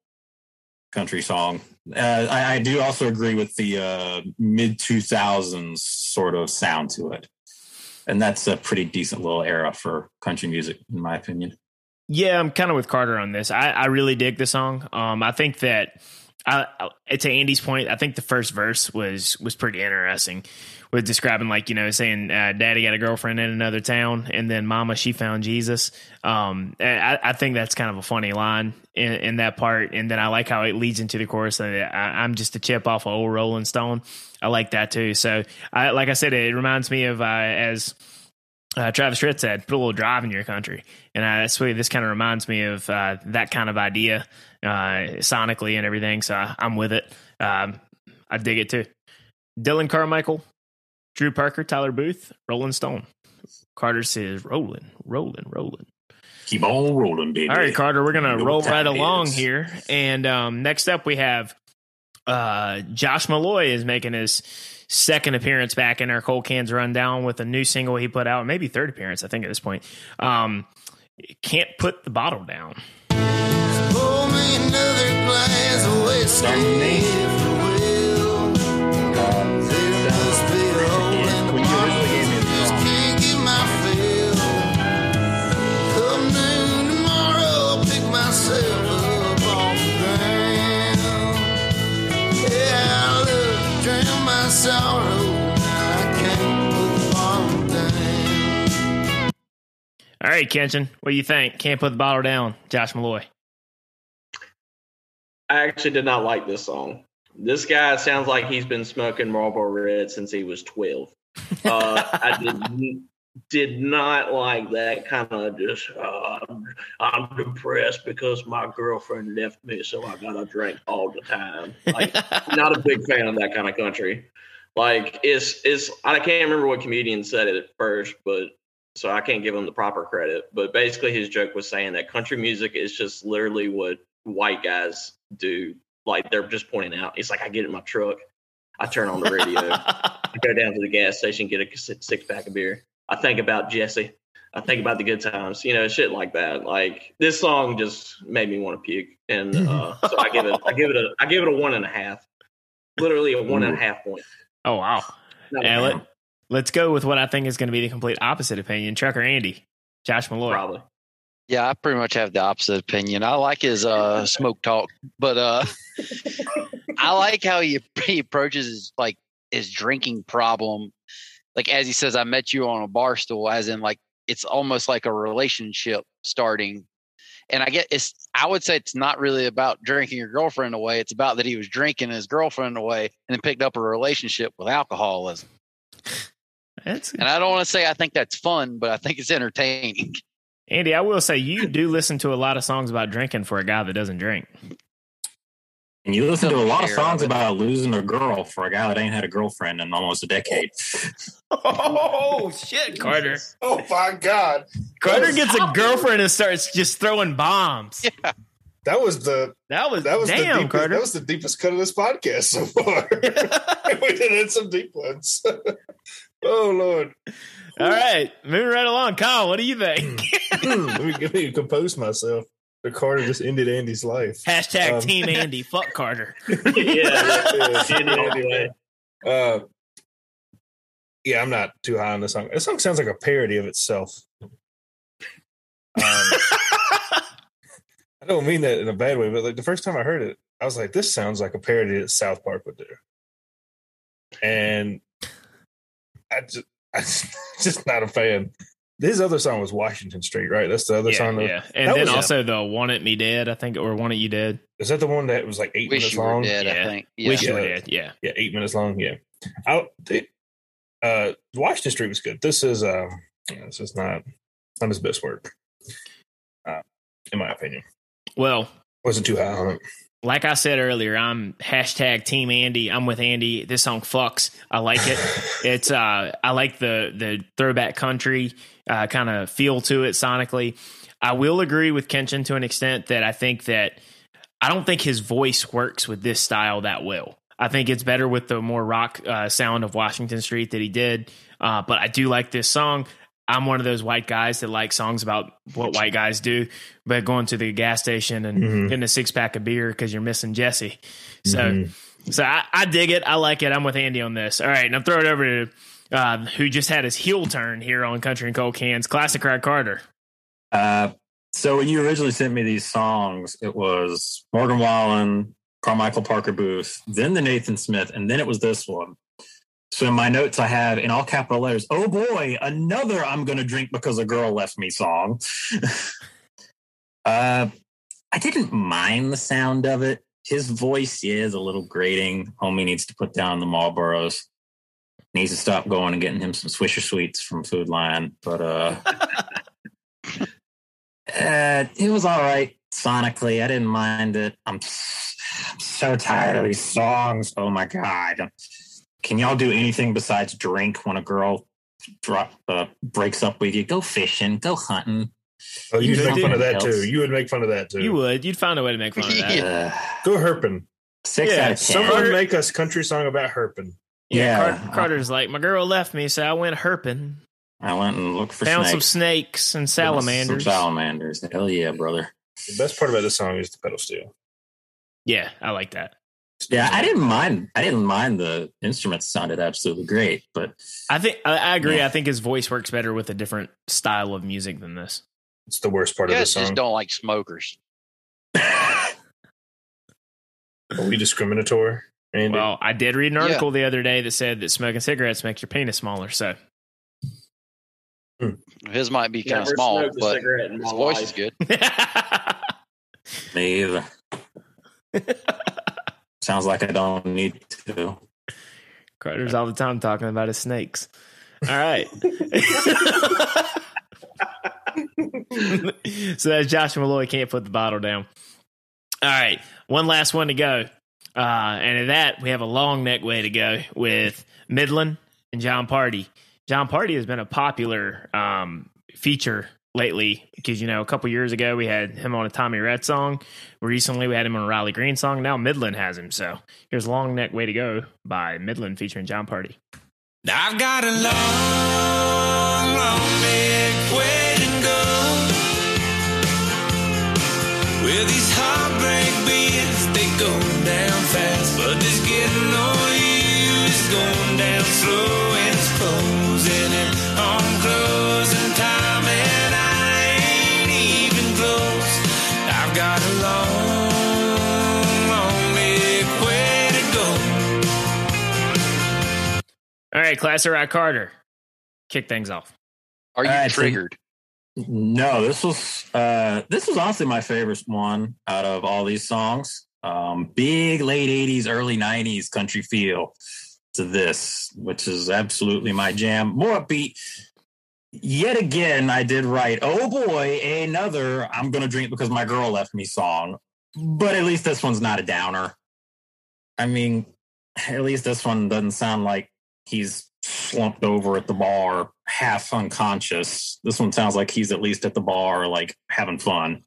country song. Uh, I, I do also agree with the uh, mid two thousands sort of sound to it. and that's a pretty decent little era for country music, in my opinion. Yeah, I'm kind of with Carter on this. I, I really dig the song. Um, I think that I, I, to Andy's point, I think the first verse was was pretty interesting, with describing like you know saying uh, Daddy got a girlfriend in another town, and then Mama she found Jesus. Um, I, I think that's kind of a funny line in, in that part, and then I like how it leads into the chorus. That I, I'm just a chip off of old Rolling Stone. I like that too. So, I, like I said, it reminds me of uh, as uh, Travis Tritt said, put a little drive in your country. And I that's what this kind of reminds me of uh, that kind of idea uh, sonically and everything. So I, I'm with it. Um, I dig it too. Dillon Carmichael, Drew Parker, Tyler Booth, Rolling Stone. Carter says, rolling, rolling, rolling. Keep on rolling, baby. All right, Carter, we're gonna roll right along is. here. And um, next up, we have uh, Josh Meloy is making his second appearance back in our Cold Cans Rundown with a new single he put out, maybe third appearance, I think, at this point. Um, can't put the bottle down. Pour me another glass of whiskey. Starting with me. if you will. There must be a hole in the When you bottle. originally gave me the Just song. can't get my fill. Come noon tomorrow, I'll pick myself up off the ground. Yeah, I love to drown my sorrow. All right, Kenshin, what do you think? Can't put the bottle down, Josh Meloy. I actually did not like this song. This guy sounds like he's been smoking Marlboro Red since he was 12. Uh, I did, [laughs] did not like that kind of just, uh, I'm depressed because my girlfriend left me, so I got to drink all the time. Like, not a big fan of that kind of country. Like, it's, it's, I can't remember what comedian said it at first, but so I can't give him the proper credit. But basically, his joke was saying that country music is just literally what white guys do. Like they're just pointing out. It's like I get in my truck, I turn on the radio, [laughs] I go down to the gas station, get a six pack of beer. I think about Jesse. I think about the good times, you know, shit like that. Like this song just made me want to puke, and uh, so I give it, I give it a, I give it a one and a half. Literally a one and a half point. Oh, wow. Not let, let's go with what I think is going to be the complete opposite opinion. Trucker Andy, Josh Meloy. probably. Yeah, I pretty much have the opposite opinion. I like his uh, smoke talk, but uh, [laughs] I like how he, he approaches his like his drinking problem. Like as he says, I met you on a bar stool, as in like it's almost like a relationship starting. And I get it's I would say it's not really about drinking your girlfriend away. It's about that he was drinking his girlfriend away and then picked up a relationship with alcoholism. That's, And I don't want to say I think that's fun, but I think it's entertaining. [laughs] Andy, I will say you do listen to a lot of songs about drinking for a guy that doesn't drink. And you listen to a lot of songs about losing a girl for a guy that ain't had a girlfriend in almost a decade. [laughs] Oh shit, Carter! Oh my god, Carter gets a girlfriend and starts just throwing bombs. Yeah. that was the That was that was the damn deepest, Carter. that was the deepest cut of this podcast so far. [laughs] we did hit some deep ones. Oh lord, All right, moving right along. Kyle, what do you think? let me let me compose myself. The Carter just ended Andy's life. Hashtag Um, Team [laughs] Andy. Fuck Carter. [laughs] yeah, Yeah, all. Uh, yeah, I'm not too high on the song. The song sounds like a parody of itself. Um, [laughs] I don't mean that in a bad way, but like the first time I heard it, I was like, "This sounds like a parody that South Park would do," and I just, [laughs] I'm just not a fan. His other song was Washington Street, right? That's the other yeah, song. that- yeah. And that then was- also the "Want It Me Dead," I think, or "Want It You Dead." Is that the one that was like eight Wish minutes you were long? dead. Yeah. I think. Yeah. Wish You Were Yeah. Dead. Yeah. yeah, eight minutes long. Yeah, I, they, uh, Washington Street was good. This is uh, yeah, this is not not his best work, uh, in my opinion. Well, Wasn't too high on it. Like I said earlier, I'm hashtag Team Andy. I'm with Andy. This song fucks. I like it. [laughs] it's uh, I like the the throwback country uh, kind of feel to it sonically. I will agree with Kenshin to an extent that I think that I don't think his voice works with this style that well. I think it's better with the more rock uh, sound of Washington Street that he did. Uh, but I do like this song. I'm one of those white guys that like songs about what white guys do, but going to the gas station and Mhm. getting a six pack of beer because you're missing Jesse. So Mhm. So I, I dig it. I like it. I'm with Andy on this. All right, and I'm throwing it over to uh, who just had his heel turn here on Country and Cold Cans. Classic Rock Carter. Uh, so when you originally sent me these songs, it was Morgan Wallen, Carmichael Parker Booth, then the Nathan Smith, and then it was this one. So in my notes, I have in all capital letters, "Oh boy, another I'm going to drink because a girl left me" song. [laughs] uh, I didn't mind the sound of it. His voice is a little grating. Homie needs to put down the Marlboros. Needs to stop going and getting him some Swisher Sweets from Food Lion. But uh, [laughs] uh, it was all right sonically. I didn't mind it. I'm, I'm so tired of these songs. Oh my god! Can y'all do anything besides drink when a girl drop uh, breaks up with you? Go fishing, go hunting. Oh, you'd You make fun of that Else. too. You would make fun of that too. You would. You'd find a way to make fun of that. [laughs] Uh, Go herping. six Yeah, out of ten. Someone make us country song about herping. Yeah, Yeah. Car- Carter's like, my girl left me, so I went herping. I went and looked for Found some snakes. snakes and Some salamanders. salamanders. Hell yeah, brother. The best part about this song is the pedal steel. Yeah, I like that. Yeah, I didn't mind. I didn't mind the instruments sounded absolutely great, but I think I, I agree. Yeah. I think his voice works better with a different style of music than this. It's the worst part You of the guys just song. don't like smokers. Are we discriminatory? Andy? Well, I did read an article the other day that said that smoking cigarettes makes your penis smaller. So hmm. His might be kind of small, but his voice life. is good. [laughs] me either. [laughs] Sounds like I don't need to. Carter's all the time talking about his snakes. All right. [laughs] so that's Josh Meloy can't put the bottle down. All right, one last one to go, uh, and in that we have a long neck way to go with Midland and Jon Pardi. Jon Pardi has been a popular um, feature lately because you know a couple years ago we had him on a Tommy Rhett song. Recently we had him on a Riley Green song. Now Midland has him. So here's "Long Neck Way to Go" by Midland featuring Jon Pardi. I've got a long, long big way to go. These heartbreak beats, they go down fast. But this getting going down slow and it's closing in on closing time. Right, Classic Rock Carter, kick things off. Are you All right, so- triggered? No, this was uh this was honestly my favorite one out of all these songs. Um big late 80s, early 90s country feel to this, which is absolutely my jam. More upbeat. Yet again, I did write, oh boy, another I'm gonna drink because my girl left me song. But at least this one's not a downer. I mean, at least this one doesn't sound like he's slumped over at the bar, half unconscious. This one sounds like he's at least at the bar, like having fun.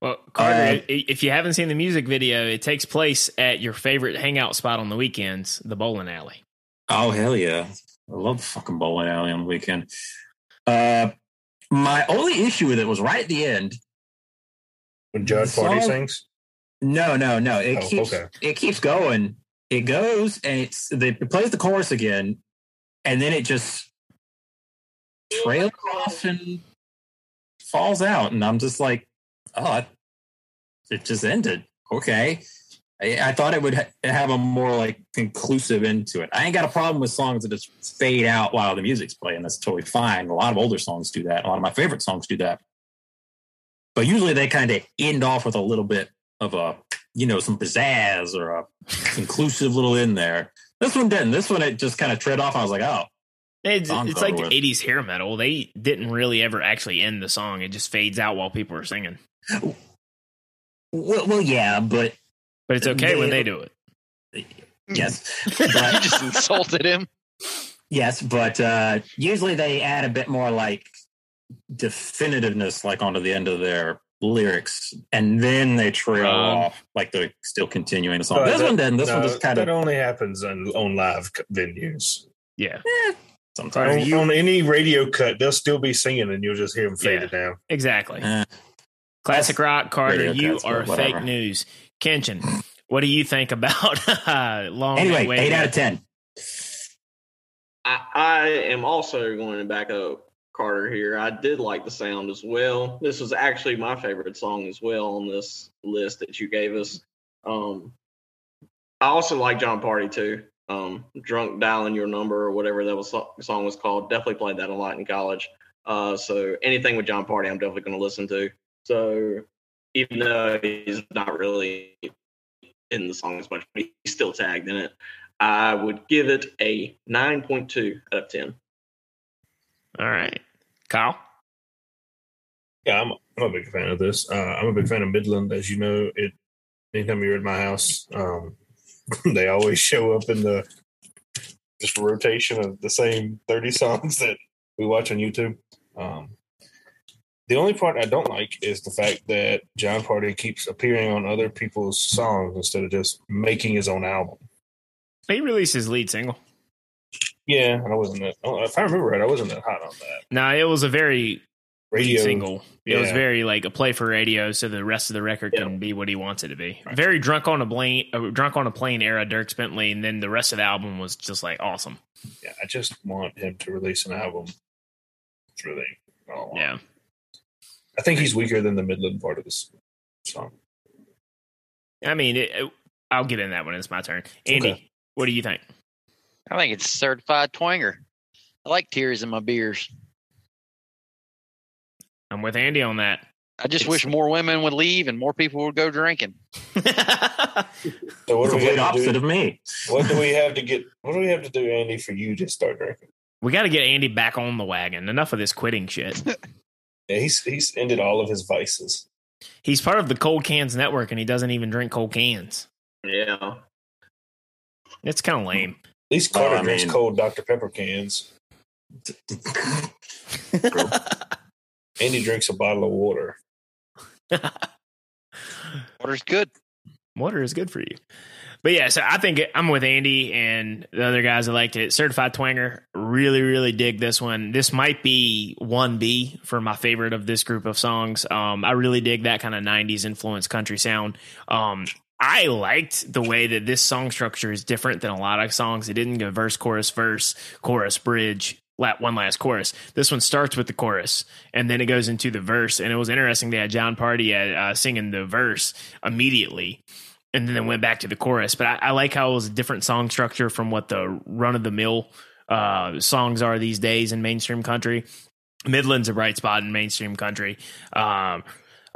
Well, Carter, Uh, if you haven't seen the music video, it takes place at your favorite hangout spot on the weekends, the bowling alley. Oh hell yeah! I love fucking bowling alley on the weekend. Uh, my only issue with it was right at the end. when John the Party sings. No, no, no. It Oh, keeps okay. it keeps going. It goes and it's they, it plays the chorus again, and then it just trails off and falls out, and I'm just like, oh, it- just ended. Okay. I, I thought it would ha- have a more like conclusive end to it. I ain't got a problem with songs that just fade out while the music's playing. That's totally fine. A lot of older songs do that. A lot of my favorite songs do that. But usually they kind of end off with a little bit of a, you know, some pizzazz or a conclusive little end there. This one didn't. This one it just kind of tread off. I was like, oh, It's, it's like over with. 80s hair metal. They didn't really ever actually end the song. It just fades out while people are singing. well, well yeah, but But it's okay when They- they do it. yes, [laughs] you just insulted him. yes, but uh, usually they add a bit more like definitiveness, like onto the end of their lyrics, and then they trail Um, off like they're still continuing the song. Uh, this that- one didn't. This no, one just kind that of only happens on, on live venues. Yeah, sometimes. On, on any radio cut, they'll still be singing, and you'll just hear them fade Yeah. it down. exactly. Eh, Classic rock, Carter, you cuts, are fake news. Kenshin, what do you think about [laughs] uh, long? Anyway, Way eight out of ten. I, I am also going to back up Carter here. I did like the sound as well. This was actually my favorite song as well on this list that you gave us. Um, I also like Jon Pardi too. Um, Drunk Dialing Your Number or whatever that was song was called. Definitely played that a lot in college. Uh, so anything with Jon Pardi, I'm definitely going to listen to. So even though he's not really in the song as much, but he's still tagged in it. I would give it a 9.2 out of 10. All right, Kyle. Yeah, I'm, I'm a big fan of this. Uh, I'm a big fan of Midland, as you know. It anytime you're at my house, um, [laughs] they always show up in the just rotation of the same 30 [laughs] songs that we watch on YouTube. Um, the only part I don't like is the fact that Jon Pardi keeps appearing on other people's songs instead of just making his own album. He released his lead single. Yeah, I wasn't that. oh, If I remember right, I wasn't that hot on that No, it was a very radio single. It was very like a play for radio, so the rest of the record Yeah. can be what he wants it to be. Right. Very drunk on a plane, uh, drunk on a plane era, Dierks Bentley, and then the rest of the album was just like awesome. Yeah, I just want him to release an album. It's really all I. Yeah, I think he's weaker than the Midland part of this song. I mean, it, it- I'll get in that when it's my turn. Andy, Okay. what do you think? I think it's certified twanger. I like tears in my beers. I'm with Andy on that. I just It's- wish more women would leave and more people would go drinking. So what do we Complete have to opposite do? of me. What do we have to get? What do we have to do, Andy, for you to start drinking? we got to get Andy back on the wagon. Enough of this quitting shit. [laughs] Yeah, he's he's ended all of his vices. He's part of the Cold Cans Network, and he doesn't even drink cold cans. Yeah. It's kind of lame. At least Well, Carter I drinks mean- cold Dr Pepper cans. [laughs] Andy drinks a bottle of water. [laughs] Water's good. Water is good for you. But yeah, so I think I'm with Andy and the other guys that liked it. Certified Twanger, really, really dig this one. This might be 1B for my favorite of this group of songs. Um, I really dig that kind of 90s influence country sound. Um, I liked the way that this song structure is different than a lot of songs. It didn't go verse, chorus, verse, chorus, bridge, la- one last chorus. This one starts with the chorus and then it goes into the verse. And it was interesting. They had Jon Pardi uh, uh, singing the verse immediately and then went back to the chorus. But I, I like how it was a different song structure from what the run of the mill uh, songs are these days in mainstream country. Midland's a bright spot in mainstream country. Um,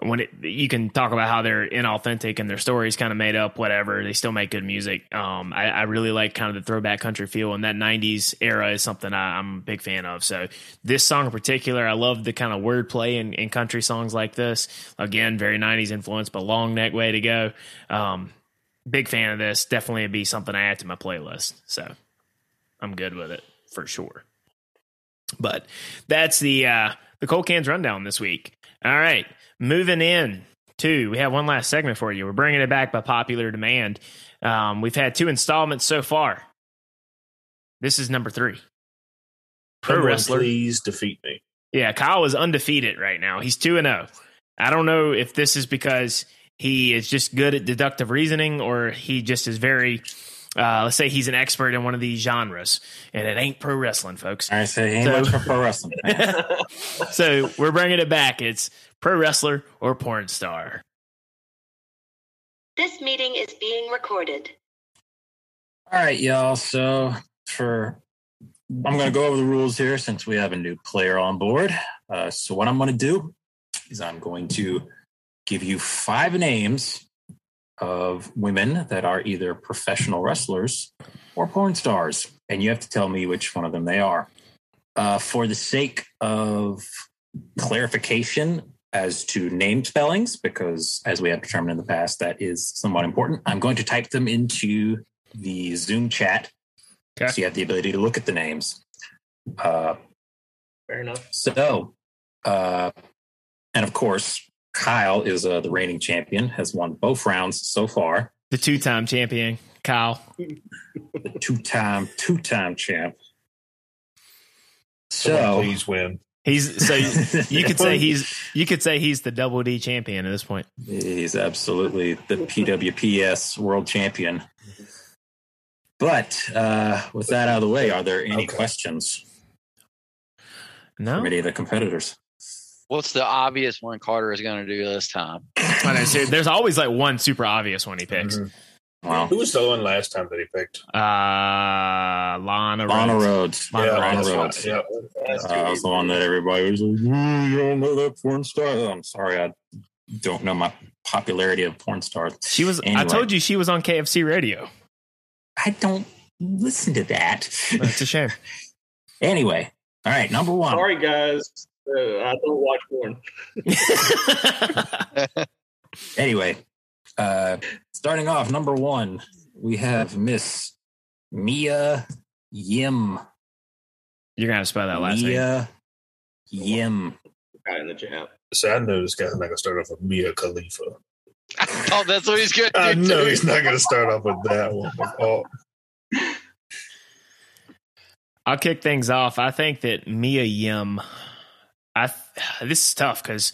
when it, you can talk about how they're inauthentic and their stories kind of made up, whatever, they still make good music. Um, I, I really like kind of the throwback country feel, and that '90s era is something I, I'm a big fan of. So this song in particular, I love the kind of wordplay in, in country songs like this. Again, very '90s influence, but long neck way to go. Um, big fan of this. Definitely be something I add to my playlist. So I'm good with it for sure. But that's the uh, the cold cans rundown this week. All right, moving in to we have one last segment for you. We're bringing it back by popular demand. Um, we've had two installments so far. This is number three. Pro Someone wrestler. please defeat me. Yeah, Kyle is undefeated right now. He's 2 and 0. I don't know if this is because he is just good at deductive reasoning or he just is very uh, let's say he's an expert in one of these genres and it ain't pro wrestling folks. I say, ain't So- much for pro wrestling. [laughs] so we're bringing it back. It's pro wrestler or porn star. This meeting is being recorded. All right, y'all. So for I'm going to go over the rules here since we have a new player on board. Uh, so what I'm going to do is I'm going to give you five names of women that are either professional wrestlers or porn stars, and you have to tell me which one of them they are. Uh, for the sake of clarification as to name spellings, because as we have determined in the past, that is somewhat important, I'm going to type them into the Zoom chat Okay. so you have the ability to look at the names. Uh, Fair enough. so, uh, and of course, Kyle is uh, the reigning champion, has won both rounds so far. The two time champion, Kyle. The two-time, two-time champ. Someone So, please win. He's so you, you could say [laughs] he's you could say he's the double D champion at this point. He's absolutely the PWPS world champion. But uh, with that out of the way, are there any Okay. questions No, from any of the competitors? What's the obvious one Carter is going to do this time? I know, so there's always like one super obvious one he picks. Mhm. Wow. Who was the one last time that he picked? Uh, Lana, Lana Rhoades. Rhoades. Lana Lana Rhoades. Rhoades. Yeah. Uh, that was the one that everybody was like, "Mm, you don't know that porn star. I'm sorry, I don't know my popularity of porn stars. She was. I told you she was on KFC radio. I don't listen to that. That's a shame. [laughs] anyway, all right, number one. Sorry, guys. Uh, I don't watch porn. [laughs] Anyway, uh, starting off, number one, we have Miss Mia Yim. You're gonna have to spell that last name. Mia Yim. Guy in the chat. So I know this guy's not going to start off with Mia Khalifa. [laughs] oh, that's what he's going to do. I know too. he's not going to start off with that one. Oh, I'll kick things off. I think that Mia Yim. I this is tough because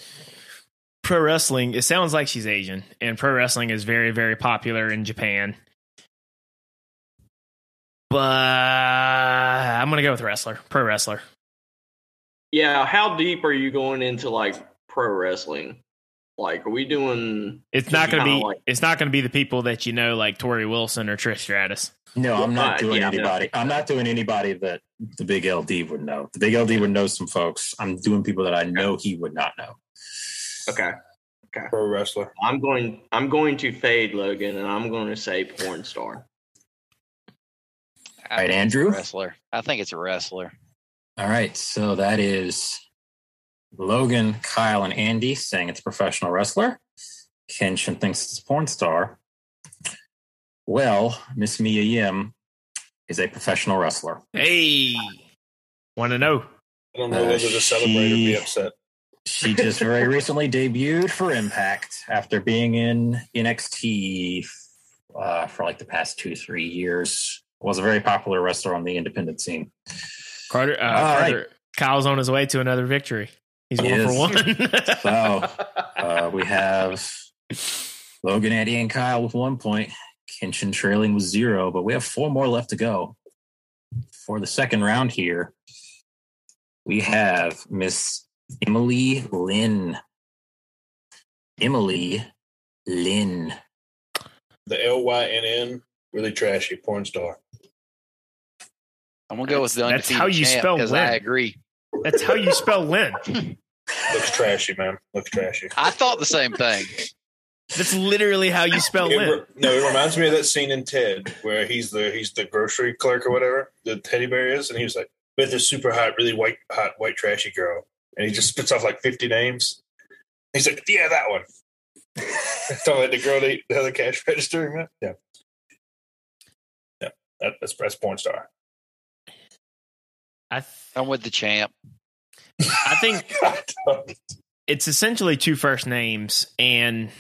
pro wrestling. It sounds like she's Asian, and pro wrestling is very, very popular in Japan. But I'm gonna go with wrestler, pro wrestler. Yeah, how deep are you going into like pro wrestling? Like, are we doing? It's not gonna be. like- it's not gonna be the people that you know, like Torrie Wilson or Trish Stratus. No, I'm not Uh, doing yeah, no. anybody. I'm not doing anybody that the big LD would know. The big LD would know some folks. I'm doing people that I know he would not know. Okay, Okay. pro wrestler. I'm going. I'm going to fade Logan, and I'm going to say porn star. I Right, think it's a Andrew? Wrestler. I think it's a wrestler. All right, so that is Logan, Kyle, and Andy saying it's a professional wrestler. Kenshin thinks it's a porn star. Well, Miss Mia Yim is a professional wrestler. Hey, want to know? I don't know Uh, whether to celebrate or be upset. She just very [laughs] recently debuted for Impact after being in NXT uh, for like the past two, three years. Was a very popular wrestler on the independent scene. Carter. Uh, All Carter. Kyle's on his way to another victory. He's He one is. for one. [laughs] So uh, we have Logan, Eddie, and Kyle with one point. Kenshin trailing with zero, but we have four more left to go. For the second round here, we have Miss Emily Lynn. Emily Lynn. The L Y N N, really trashy porn star. I'm gonna go with the That's how you champ spell because win. I agree. That's how you spell Lynn. [laughs] Looks trashy, man. Looks trashy. I thought the same thing. That's literally how you spell It re- no, it reminds me of that scene in Ted where he's the he's the grocery clerk or whatever the teddy bear is, and he was like with this super hot, really white, hot, white, trashy girl, and he just spits off like fifty names. He's like, "Yeah, that one." Talking about the girl that the other cash register, man. Yeah, yeah, that, that's that's porn star. I, th- I'm with the champ. I think [laughs] it's essentially two first names, and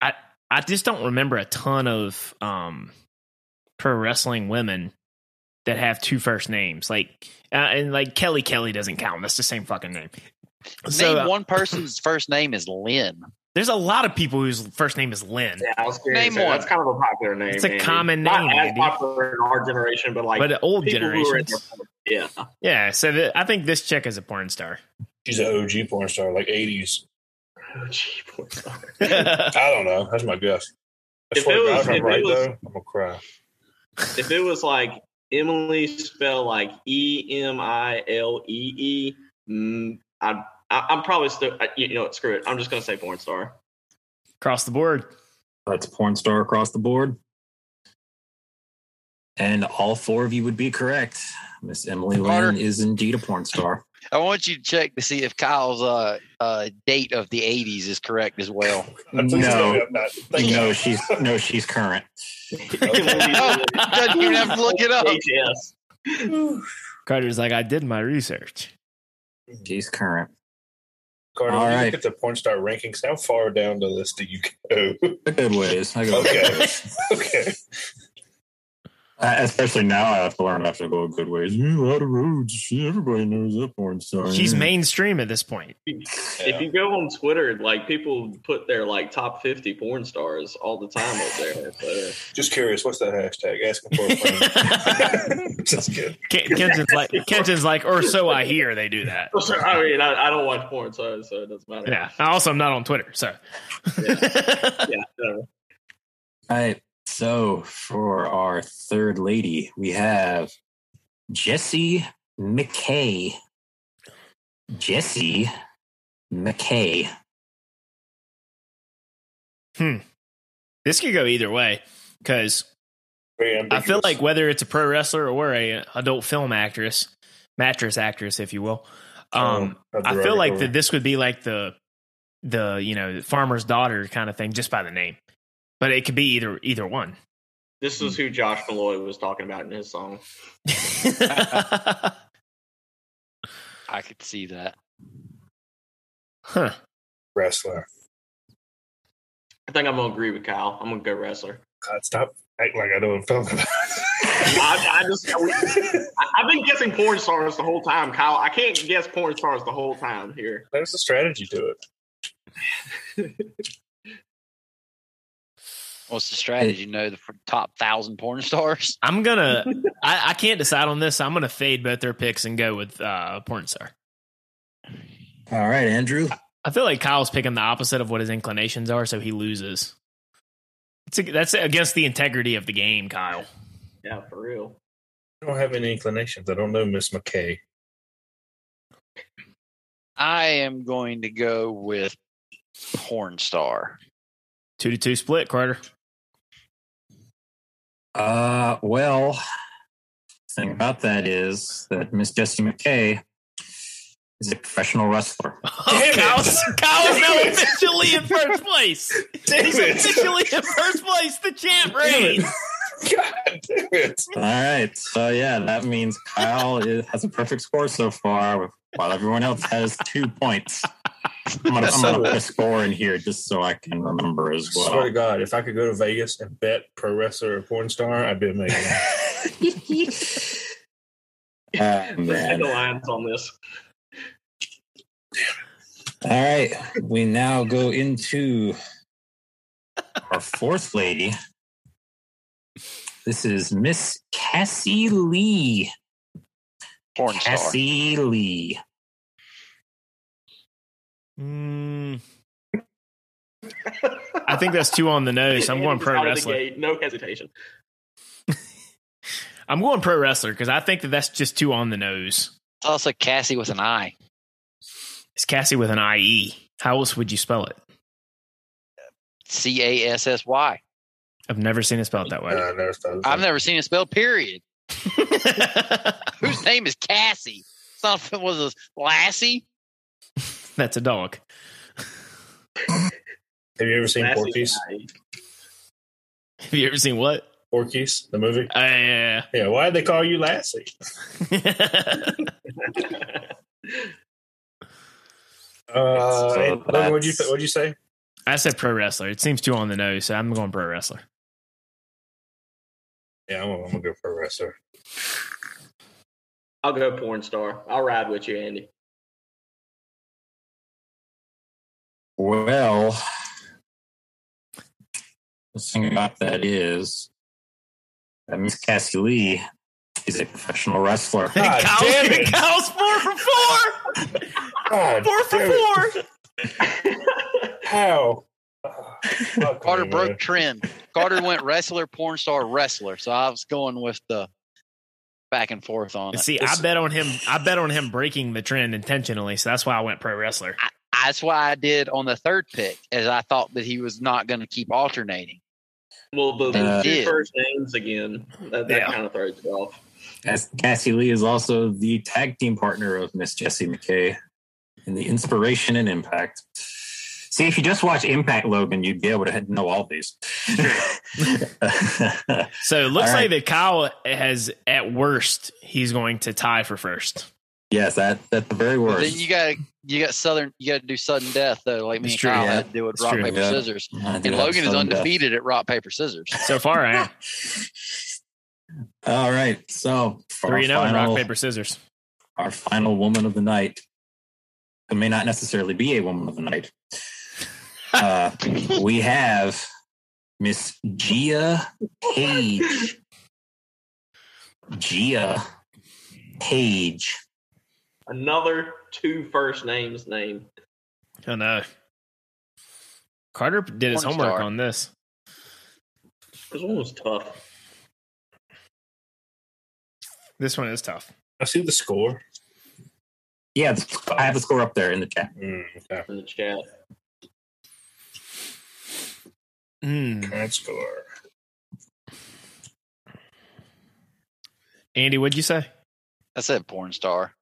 I I just don't remember a ton of um pro wrestling women that have two first names. Like uh, and like Kelly Kelly doesn't count. That's the same fucking name. So Name uh, one person's [laughs] first name is Lynn. there's a lot of people whose first name is Lynn. Yeah, I was curious. Name That's one. kind of a popular name. It's a Andy. common Not name, as Andy. popular in our generation, but like but the old people who are in generations. their- yeah. Yeah, so the, I think this chick is a porn star. She's an OG porn star, like eighties. Oh, gee, porn star. I [laughs] I don't know. That's my guess. I If swear it to God, was- if I'm it was- though, I'm gonna cry. if it was like Emily spelled like E M I L E E, mm, I'd- I, I'm probably still. You know, what, screw it. I'm just gonna say porn star. Across the board. That's a porn star across the board. And all four of you would be correct. Miss Emily Carter. Lynn is indeed a porn star. [laughs] I want you to check to see if Kyle's uh, uh, date of the 80s is correct as well. [laughs] I'm pleased to No. know I'm not. Thank no, she's no, she's current. [laughs] Doesn't even have to look it up. Yes. Carter's like, I did my research. She's current. Carter, All when you look at the porn star rankings, how far down the list do you go? A good ways. I go Okay. okay. Especially now, I have to learn. I have to go a good ways. A lot of roads. Everybody knows that porn star. She's mainstream at this point. If you go on Twitter, like people put their like top fifty porn stars all the time up there. So. Just curious, what's that hashtag? Asking for a friend. [laughs] Just good. Kenton's like, Kenton's like, or so I hear they do that. [laughs] I mean, I, I don't watch porn, so so it doesn't matter. Yeah. Also, I'm not on Twitter, so. yeah. whatever. All right. So for our third lady, we have Jessie McKay. Jessie McKay. Hmm. This could go either way because I feel like whether it's a pro wrestler or a adult film actress, mattress actress, if you will, um, Oh, I feel like that this would be like the the you know farmer's daughter kind of thing just by the name, but it could be either either one. This is who Josh Meloy was talking about in his song. [laughs] I could see that. huh. wrestler. I think I'm gonna agree with Kyle. I'm gonna go wrestler. God, stop acting like I know what I'm talking about. I, I just I, I've been guessing porn stars the whole time, Kyle. I can't guess porn stars the whole time here. There's a strategy to it. [laughs] What's the strategy? You know the top thousand porn stars. [laughs] I'm gonna. [laughs] I, I can't decide on this. I'm gonna fade both their picks and go with uh, porn star. All right, Andrew. I feel like Kyle's picking the opposite of what his inclinations are, so he loses. It's a, that's against the integrity of the game, Kyle. Yeah, for real. I don't have any inclinations. I don't know Miss McKay. I am going to go with porn star. Two to two split, Carter. Uh, well, thing about that is that Miss Jessie McKay is a professional wrestler. [laughs] Oh, Kyle's, Kyle's now officially in first place. Damn He's it. officially in first place. The champ reigns. God damn it. All right, so yeah, that means Kyle is, has a perfect score so far, while everyone else has two points. I'm gonna, I'm gonna [laughs] put a score in here just so I can remember as well. Swear to. God, if I could go to Vegas and bet pro wrestler or porn star, I'd be amazing. Oh, [laughs] [laughs] Let's hit man. the lines on this. All right, we now go into our fourth lady. This is Miss Cassie Lee. Porn star. Cassie Lee. Mm. [laughs] I think that's two on the nose. I'm going pro out of the wrestler. gate, no hesitation. [laughs] I'm going pro wrestler because I think that that's just two on the nose. It's also Cassie with an I. It's Cassie with an IE. How else would you spell it? C A S S Y. I've never seen it spelled that way. I never thought of I've never seen it spelled. Period. [laughs] Whose name is Cassie? Something was a Lassie. [laughs] That's a dog. [laughs] Have you ever seen Lassie Porky's? guy. Have you ever seen what? Porky's, the movie? Uh, yeah. Yeah, why'd they call you Lassie? [laughs] Uh, So what'd you that's- what'd you say? I said pro wrestler. It seems too on the nose, so I'm going pro wrestler. Yeah, I'm, gonna- I'm gonna go pro wrestler. I'll go porn star. I'll ride with you, Andy. Well, the thing about that is that Miss Cassie Lee is a professional wrestler. God Kyle's, damn it. Kyle's four for four. God, Four for four. How? Oh, Carter me, broke man. trend. Carter went wrestler, porn star, wrestler. So I was going with the back and forth on it. See, I bet on him. I bet on him breaking the trend intentionally, so that's why I went pro wrestler. That's why I did on the third pick, as I thought that he was not going to keep alternating. Well, the, the Uh, two first names again. That, that Yeah. kind of throws it off. As Cassie Lee is also the tag team partner of Miss Jessie McKay in the Inspiration and Impact. See, if you just watch Impact, Logan, you'd be able to [laughs] know all these. [laughs] So it looks All like that Kyle has, at worst, he's going to tie for first. yes, that at the very But worst. then you got you got southern. You got to do sudden death though, like me It's and true, Kyle yeah. had to do with rock true, paper yeah. scissors. I And Logan is sudden death. undefeated at rock paper scissors. So far, I am. [laughs] All right. So Three our and zero in rock paper scissors. our final woman of the night, who may not necessarily be a woman of the night, [laughs] uh, we have Miss Gia Paige. Gia Paige. Another two first names name. Oh no. Carter did his Porn homework star. on this. This one was tough. This one is tough. I see the score. Yeah, I have the score up there in the chat. Mm, okay. in the chat. Mm. Current score. Andy, what'd you say? I said porn star.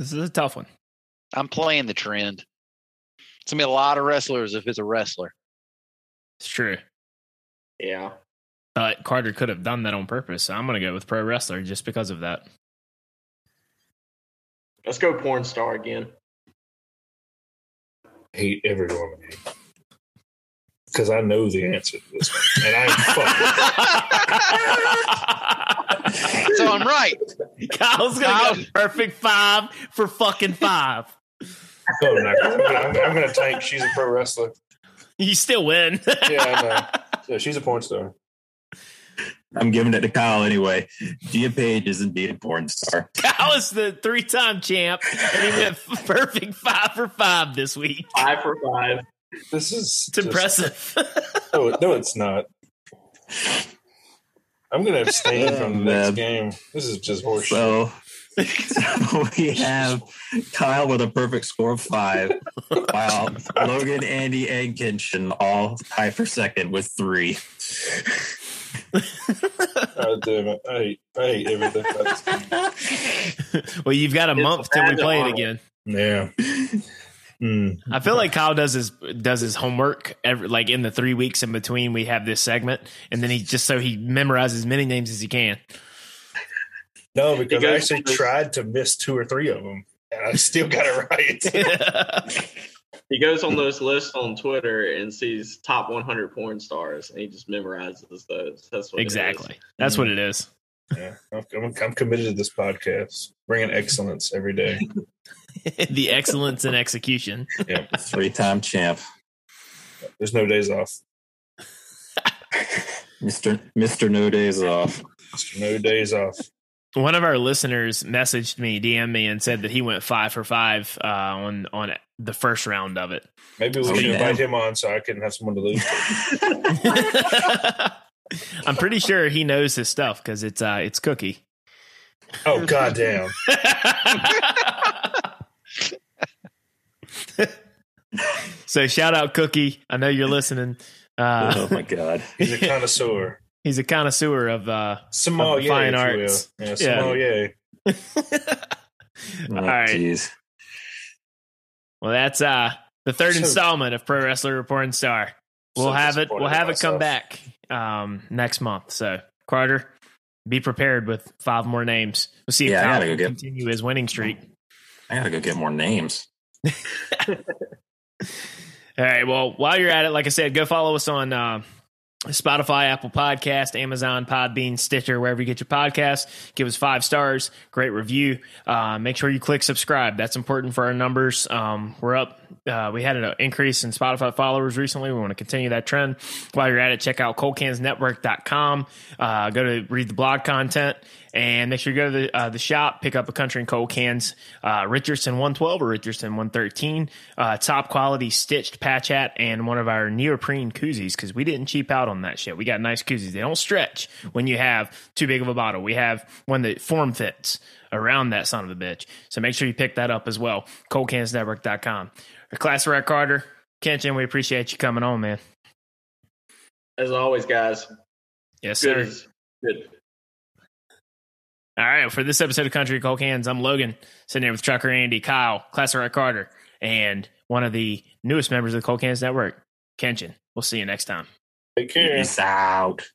This is a tough one. I'm playing the trend. It's gonna be a lot of wrestlers if it's a wrestler. It's true. Yeah. But Carter could have done that on purpose. So I'm going to go with pro wrestler just because of that. Let's go porn star again. hate every woman because I know the answer to this one, and I'm fucking. So I'm right. Kyle's going to go perfect five for fucking five. Oh, no, I'm. I'm, gonna, I'm, I'm gonna tank. She's a pro wrestler. You still win. Yeah, I know. [laughs] Yeah, she's a porn star. I'm giving it to Kyle anyway. Gia Paige is indeed a porn star. Kyle is the three time champ, and he went [laughs] perfect five for five this week. Five for five. This is It's impressive. [laughs] No, no, it's not. I'm gonna abstain oh, from the next game. This is just horseshit. So, [laughs] so [laughs] we have Kyle with a perfect score of five, while Logan, Andy, and Kenshin all tie for second with three. God damn it! I hate, I hate everything. about this. well, you've got a It's month till we play it tomorrow. again. Yeah. Hmm. I feel like Kyle does his does his homework every like in the three weeks in between we have this segment, and then he just so he memorizes as many names as he can. No, because I actually tried to miss two or three of them, and I still got it right. [laughs] He goes on those lists on Twitter and sees top 100 porn stars, and he just memorizes those. That's what exactly. That's what it is. yeah, I'm, I'm, I'm committed to this podcast, bringing excellence every day. [laughs] [laughs] the excellence in execution. [laughs] Three time champ, There's no days off. [laughs] Mr. Mr. No Days Off. Mr. No days off. One of our listeners messaged me, DM me, and said that he went five for five uh, on on the first round of it. Maybe we Oh, should yeah. invite him on so I can have someone to lose. I'm pretty sure he knows his stuff because it's uh, it's Cookie. Oh god damn! [laughs] so shout out Cookie. I know you're listening. Uh, oh my God. [laughs] He's a connoisseur. he's a connoisseur of uh, Sommelier, fine if you will. arts. Yeah, Yeah. Oh, All right. Jeez. Well, that's uh the third So- installment of Pro Wrestler Report and Star. We'll So have it. We'll have it come back um next month. So Carter, be prepared with five more names. We'll see if Yeah, I Kyle gotta can go get- continue his winning streak. I gotta go get more names. All right. Well, while you're at it, like I said, go follow us on uh, Spotify, Apple Podcast, Amazon, Podbean, Stitcher, wherever you get your podcasts. Give us five stars, great review. Uh, make sure you click subscribe. That's important for our numbers. Um, we're up. Uh, we had an increase in Spotify followers recently. We want to continue that trend. While you're at it, check out coldcansnetwork.com. Uh, go to read the blog content and make sure you go to the, uh, the shop, pick up a country and cold cans, uh, Richardson 112 or Richardson 113, uh, top quality stitched patch hat, and one of our neoprene koozies because we didn't cheap out on that shit. We got nice koozies. They don't stretch when you have too big of a bottle. We have one that form fits around that son of a bitch. So make sure you pick that up as well. Coldcansnetwork.com. Our Classic Rock Carter, Kenshin, we appreciate you coming on, man. As always, guys. Yes, Good. sir. as- Good. All right, for this episode of Country Cold Cans, I'm Logan, sitting here with Trucker Andy, Kyle, Class Classer Carter, and one of the newest members of the Cold Cans Network, Kenshin. We'll see you next time. Take care. Peace out.